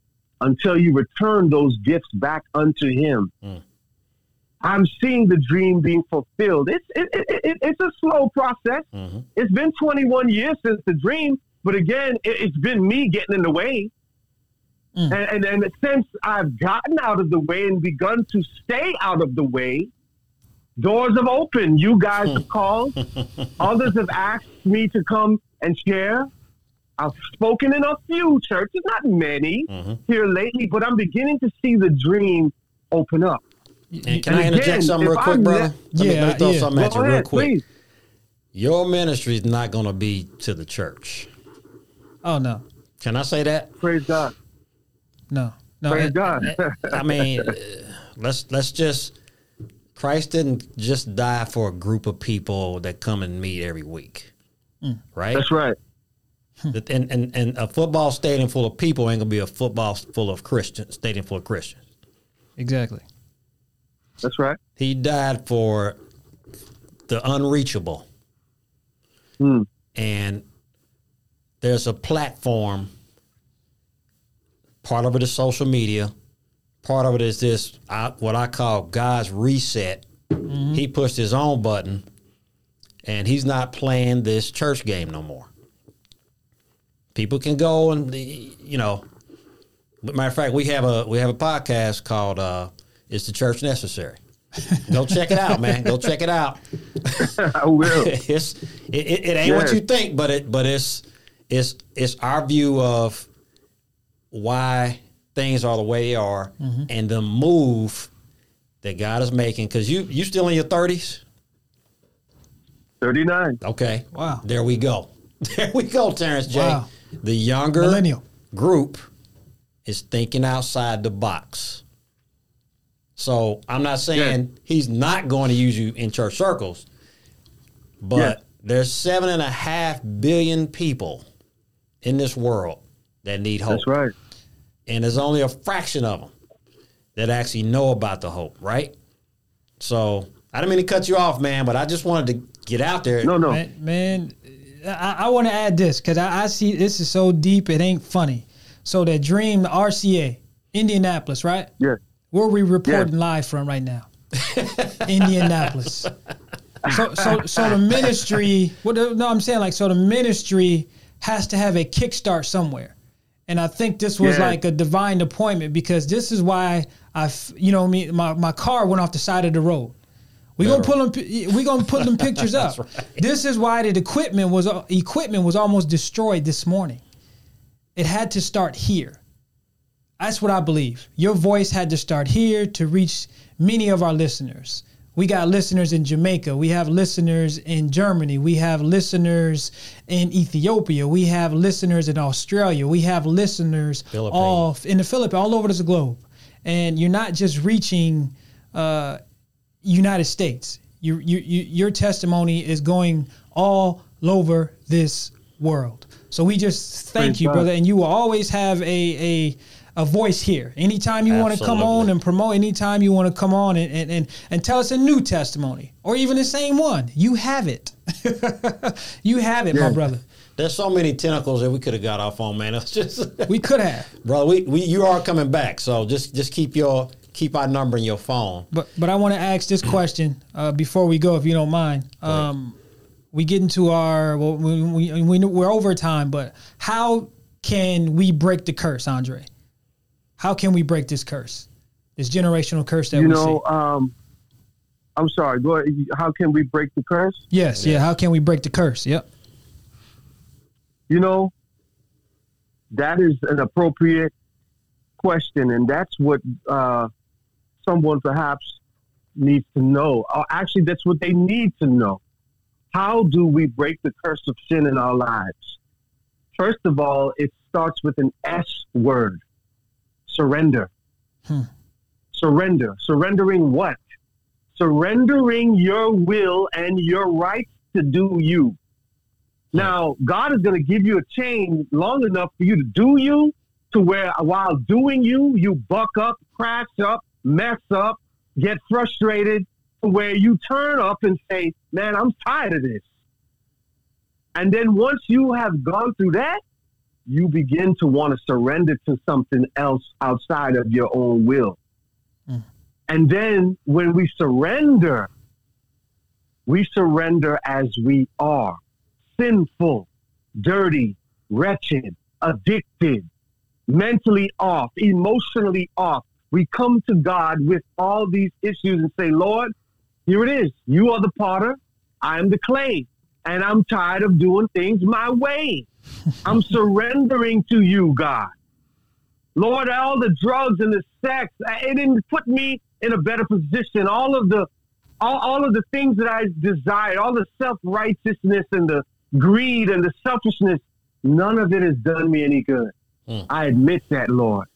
until you return those gifts back unto Him. Mm. I'm seeing the dream being fulfilled. It's it, it, it, it's a slow process. hmm It's been 21 years since the dream, but again, it, it's been me getting in the way. Mm. And, and, and since I've gotten out of the way and begun to stay out of the way, doors have opened. You guys have called. Others have asked me to come and share. I've spoken in a few churches, not many Mhm. here lately, but I'm beginning to see the dream open up. And can And I interject again, something real quick, I'm brother? let- Let me- Yeah, let me throw yeah. something at Go you real ahead, quick. please. Your ministry is not going to be to the church. Oh no, Can I say that? Praise God. no, no. Praise it- God. I mean, uh, let's let's just. Christ didn't just die for a group of people that come and meet every week, right? That's right. That- And, and and a football stadium full of people ain't gonna be a football full of Christians, stadium full of Christians. exactly. That's right. He died for the unreachable. Hmm. And there's a platform. Part of it is social media. Part of it is this, I, what I call God's reset he pushed his own button, and he's not playing this church game no more. People can go and you know. Matter of fact, we have a we have a podcast called uh, "Is the Church Necessary?" Go check it out, man. Go check it out. I will. it's it, it, it ain't what you think, but it but it's it's it's our view of why things are the way they are and the move that God is making. Because you you still in your thirties? 39. Okay. Wow. There we go. There we go, Terrence J. Wow. The younger Millennial. group is thinking outside the box. So I'm not saying he's not going to use you in church circles, but Yeah. there's seven and a half billion people in this world that need hope. That's right. And there's only a fraction of them that actually know about the hope, right? So I didn't mean to cut you off, man, but I just wanted to get out there. No, no. Man, man I, I want to add this because I, I see this is so deep it ain't funny. So that dream, RCA, Indianapolis, right? Yeah. Where we reporting live from right now? Indianapolis. So, so, so the ministry. What? the- No, I'm saying like so the ministry has to have a kickstart somewhere, and I think this was Yeah. like a divine appointment because this is why I you know, me my my car went off the side of the road. We gonna put them. We gonna put them pictures up. This is why the equipment was equipment was almost destroyed this morning. It had to start here. That's what I believe. Your voice had to start here to reach many of our listeners. We got listeners in Jamaica. We have listeners in Germany. We have listeners in Ethiopia. We have listeners in Australia. We have listeners all in the Philippines, all over the globe. And you're not just reaching uh, United States. You, you, you, your testimony is going all over this world. So we just thank Praise you, God. brother. And you will always have a a, a voice here. Anytime you want to come on and promote, anytime you want to come on and, and, and, and tell us a new testimony or even the same one, you have it. you have it, my brother. There's so many tentacles that we could have got off on, man. It's just, We could have. bro. We, we you are coming back, so just just keep your keep our number in your phone. But but I want to ask this question uh, before we go, if you don't mind. Um, we get into our well, we, we, we we're over time, but how can we break the curse, Andrae? How can we break this curse, this generational curse that You we know, see? um, I'm sorry. Go ahead. How can we break the curse? Yes, yeah. How can we break the curse? Yep. You know, that is an appropriate question, and that's what uh, someone perhaps needs to know. Or actually, that's what they need to know. How do we break the curse of sin in our lives? First of all, it starts with an S word surrender. Hmm. Surrender. Surrendering what? Surrendering your will and your rights to do you. Now, God is going to give you a chain long enough for you to do you, to where while doing you, you buck up, crash up, mess up, get frustrated, where you turn up and say, Man, I'm tired of this. And then once you have gone through that, you begin to want to surrender to something else outside of your own will. Mm. And then when we surrender, we surrender as we are sinful, dirty, wretched, addicted, mentally off, emotionally off. We come to God with all these issues and say, Lord, here it is. You are the potter. I am the clay. And I'm tired of doing things my way. I'm surrendering to you, God. Lord, all the drugs and the sex, it didn't put me in a better position. All of the all, all of the things that I desired, all the self righteousness and the greed and the selfishness, none of it has done me any good. Mm. I admit that, Lord.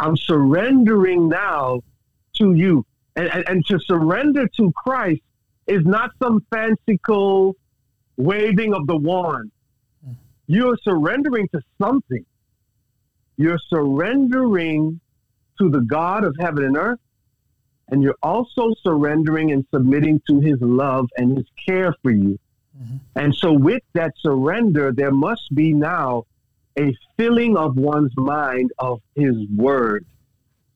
I'm surrendering now to you. And, and, and to surrender to Christ is not some fanciful waving of the wand. You're surrendering to something. You're surrendering to the God of heaven and earth. And you're also surrendering and submitting to his love and his care for you. Mm-hmm. And so, with that surrender, there must be now a filling of one's mind of his word.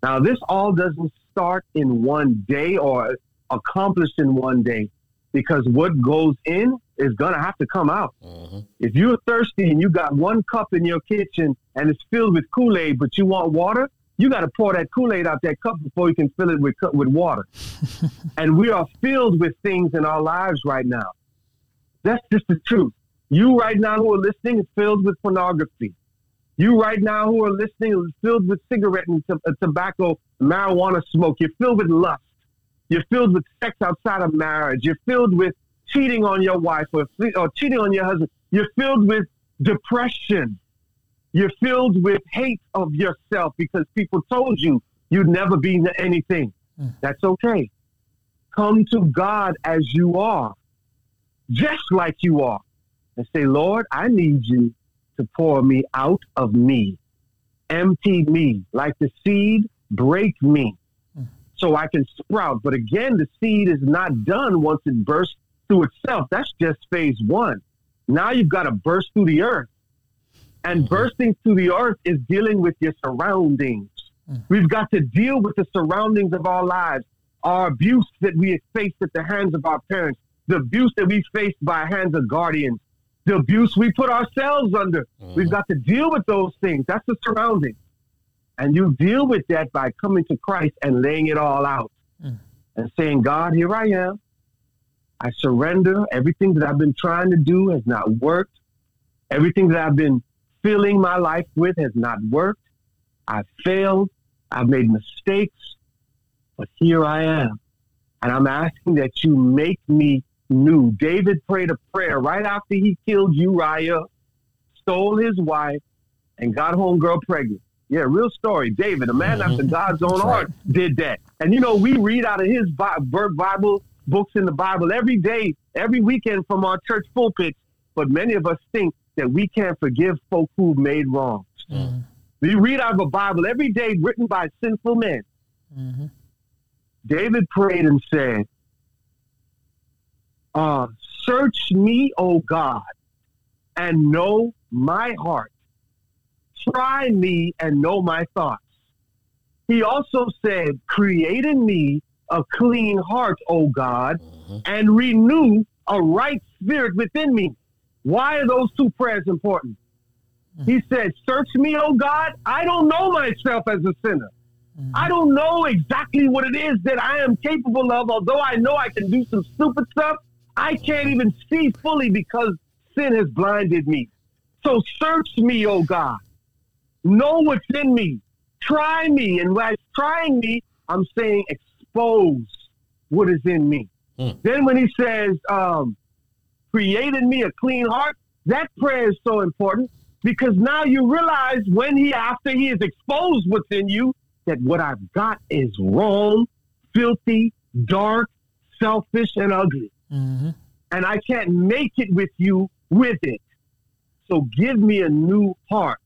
Now, this all doesn't start in one day or accomplished in one day because what goes in is going to have to come out. Mm-hmm. If you're thirsty and you got one cup in your kitchen and it's filled with Kool Aid, but you want water, you got to pour that Kool Aid out that cup before you can fill it with, with water. and we are filled with things in our lives right now. That's just the truth. You right now who are listening is filled with pornography. You right now who are listening is filled with cigarette and uh, tobacco, marijuana smoke. You're filled with lust. You're filled with sex outside of marriage. You're filled with cheating on your wife or, or cheating on your husband. You're filled with depression. You're filled with hate of yourself because people told you you'd never be anything. That's okay. Come to God as you are, just like you are, and say, Lord, I need you to pour me out of me. Empty me like the seed, break me so I can sprout. But again, the seed is not done once it bursts through itself. That's just phase one. Now you've got to burst through the earth. And mm-hmm. bursting through the earth is dealing with your surroundings. Mm. We've got to deal with the surroundings of our lives, our abuse that we have faced at the hands of our parents, the abuse that we faced by hands of guardians, the abuse we put ourselves under. Mm-hmm. We've got to deal with those things. That's the surrounding. And you deal with that by coming to Christ and laying it all out mm. and saying, God, here I am. I surrender. Everything that I've been trying to do has not worked. Everything that I've been filling my life with has not worked. I've failed. I've made mistakes. But here I am. And I'm asking that you make me new. David prayed a prayer right after he killed Uriah, stole his wife, and got homegirl pregnant. Yeah, real story. David, a man after mm-hmm. God's own heart, did that. And you know, we read out of his Bi- Bi- Bible books in the Bible every day, every weekend from our church pulpits. But many of us think that we can't forgive folk who made wrongs. Mm-hmm. We read out of a Bible every day written by sinful men. Mm-hmm. David prayed and said, uh, Search me, O God, and know my heart. Try me and know my thoughts. He also said, Create in me a clean heart, O God, mm-hmm. and renew a right spirit within me. Why are those two prayers important? Mm. He said, Search me, O God. I don't know myself as a sinner. Mm-hmm. I don't know exactly what it is that I am capable of, although I know I can do some stupid stuff. I can't even see fully because sin has blinded me. So search me, O God. Know what's in me. Try me. And by trying me, I'm saying expose what is in me. Then when he says, um, create in me a clean heart, that prayer is so important because now you realize when he, after he has exposed what's in you, that what I've got is wrong, filthy, dark, selfish, and ugly. Mm-hmm. And I can't make it with you with it. So give me a new heart.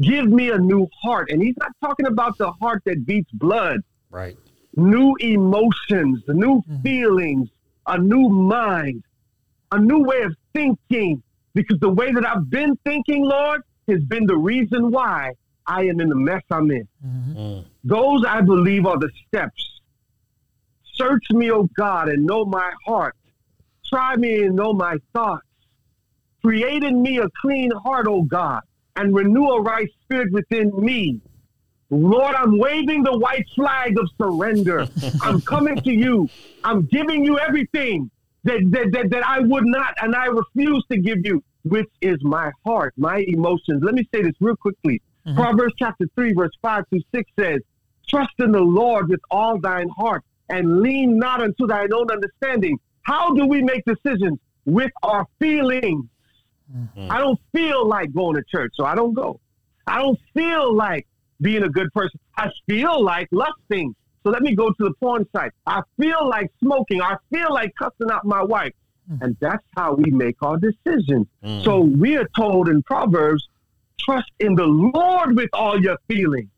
Give me a new heart. And he's not talking about the heart that beats blood Right. new emotions, new mm-hmm. feelings, a new mind, a new way of thinking. Because the way that I've been thinking, Lord, has been the reason why I am in the mess I'm in. Mm-hmm. Mm. Those, I believe, are the steps. Search me, O God, and know my heart. Try me and know my thoughts. Create in me a clean heart, O God, and renew a right spirit within me. Lord, I'm waving the white flag of surrender. I'm coming to you. I'm giving you everything that, that, that, that I would not and I refuse to give you, which is my heart, my emotions. Let me say this real quickly. Mm-hmm. Proverbs chapter 3, verse 5 through 6 says, Trust in the Lord with all thine heart and lean not unto thine own understanding. How do we make decisions? With our feelings. Mm-hmm. I don't feel like going to church, so I don't go. I don't feel like being a good person. I feel like lusting. So let me go to the porn site. I feel like smoking. I feel like cussing out my wife. Mm. And that's how we make our decisions. Mm. So we are told in Proverbs, trust in the Lord with all your feelings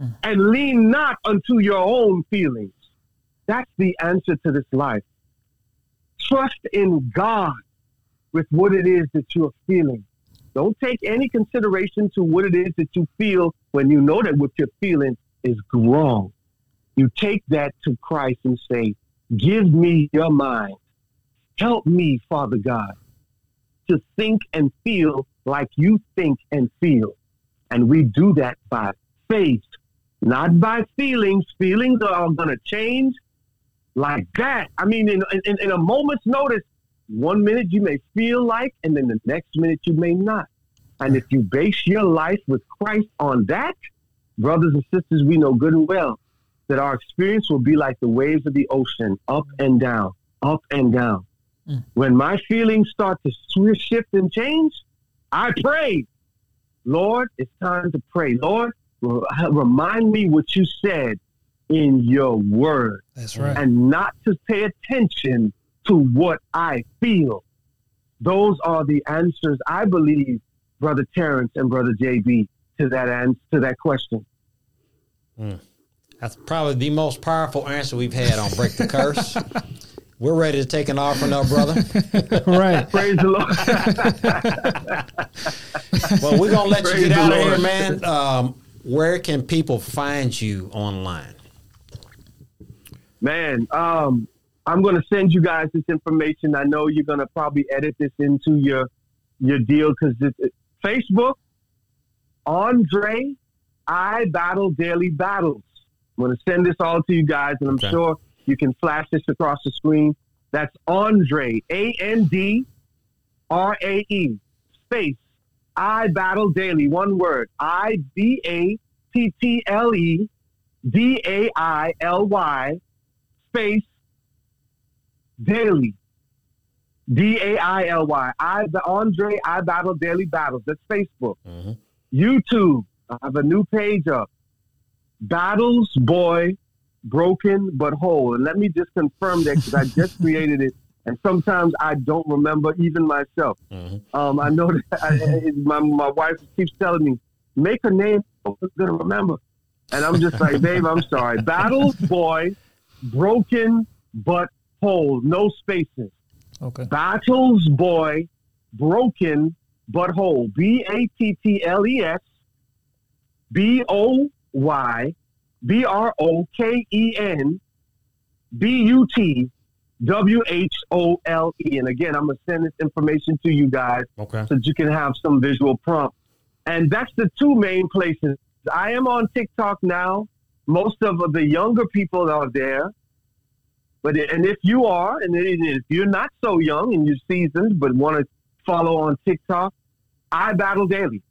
mm. and lean not unto your own feelings. That's the answer to this life. Trust in God with what it is that you're feeling. Don't take any consideration to what it is that you feel when you know that what you're feeling is wrong. you take that to Christ and say, Give me your mind. Help me, Father God, to think and feel like you think and feel. And we do that by faith, not by feelings. Feelings are going to change like that. I mean, in, in, in a moment's notice, one minute you may feel like, and then the next minute you may not. And if you base your life with Christ on that, brothers and sisters, we know good and well that our experience will be like the waves of the ocean, up and down, up and down. Mm. When my feelings start to shift and change, I pray, Lord, it's time to pray. Lord, remind me what you said in your word. That's right. And not to pay attention to what I feel. Those are the answers I believe, Brother Terrence and Brother JB, to that answer to that question. Mm. That's probably the most powerful answer we've had on Break the Curse. We're ready to take an offering now, brother. right. Praise the Lord. well, we're going to let Praise you get out Lord. of here, man. Um, where can people find you online? Man, um, I'm going to send you guys this information. I know you're going to probably edit this into your your deal because it, Facebook, Andrae, I battle daily battles. I'm going to send this all to you guys, and I'm okay. sure you can flash this across the screen. That's Andrae, A N D R A E, space, I battle daily, one word, I B A T T L E D A I L Y, space, daily. D A I L Y. I the Andrae I battle daily battles. That's Facebook. Mm-hmm. YouTube. I have a new page up. Battles Boy Broken but Whole. And let me just confirm that because I just created it. And sometimes I don't remember even myself. Mm-hmm. Um, I know that I, my, my wife keeps telling me, make a name I'm going to remember. And I'm just like, babe, I'm sorry. Battles Boy Broken but Whole. No spaces. Okay. Battles Boy Broken but Whole. B A T T L E S B O Y B R O K E N B U T W H O L E. And again, I'm going to send this information to you guys okay. so that you can have some visual prompt. And that's the two main places. I am on TikTok now. Most of the younger people are there. But and if you are, and if you're not so young and you're seasoned, but want to follow on TikTok, I battle daily.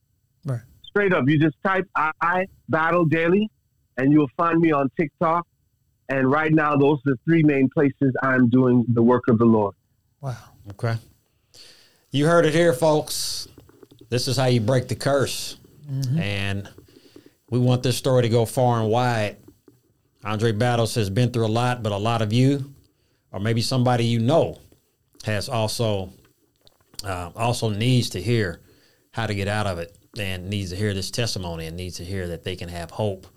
Right. Straight up, you just type I battle daily, and you'll find me on TikTok. And right now, those are the three main places I'm doing the work of the Lord. Wow. Okay. You heard it here, folks. This is how you break the curse. Mm-hmm. And we want this story to go far and wide. Andrae Battles has been through a lot, but a lot of you, or maybe somebody you know, has also uh, also needs to hear how to get out of it and needs to hear this testimony and needs to hear that they can have hope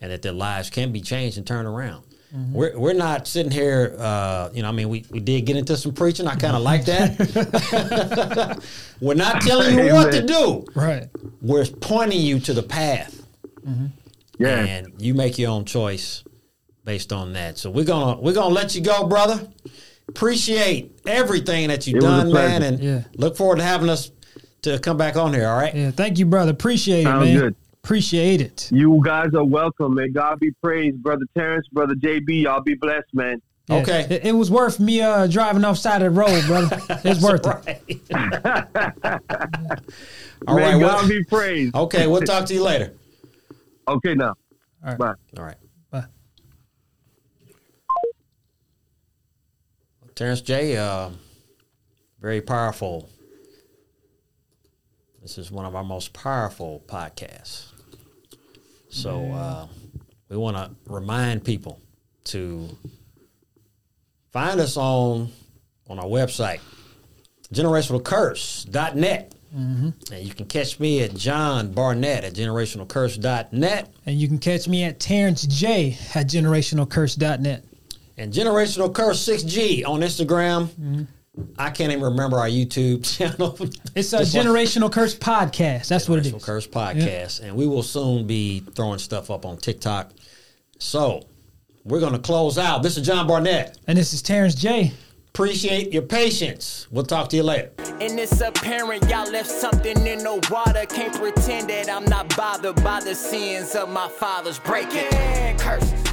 and that their lives can be changed and turned around. Mm-hmm. We're, we're not sitting here, uh, you know, I mean, we, we did get into some preaching. I kind of like that. we're not telling you what to do. Right. We're pointing you to the path. Mm-hmm. Yeah. And you make your own choice based on that. So we're gonna we're gonna let you go, brother. Appreciate everything that you've it done, man, and yeah. look forward to having us to come back on here. All right. Yeah. Thank you, brother. Appreciate Sounds it, man. Good. Appreciate it. You guys are welcome. May God be praised, brother Terrence, brother JB. Y'all be blessed, man. Yeah, okay. It, it, was worth me uh, driving off side of the road, brother. It's worth right. it. All May right, God well, be praised. Okay, we'll talk to you later. Okay, now. All right. Bye. All right. Bye. Terrence J, uh, very powerful. This is one of our most powerful podcasts. So uh, we want to remind people to find us on on our website, generationalcurse.net. Mm-hmm. And you can catch me at John Barnett at generationalcurse.net. And you can catch me at Terrence J at generationalcurse.net. And Generational Curse 6G on Instagram. Mm-hmm. I can't even remember our YouTube channel. It's a Generational Curse podcast. That's what it is. Curse podcast. And we will soon be throwing stuff up on TikTok. So We're going to close out. This is John Barnett. And this is Terrence J. Appreciate your patience. We'll talk to you later. And it's apparent y'all left something in the water. Can't pretend that I'm not bothered by the sins of my fathers breaking curses.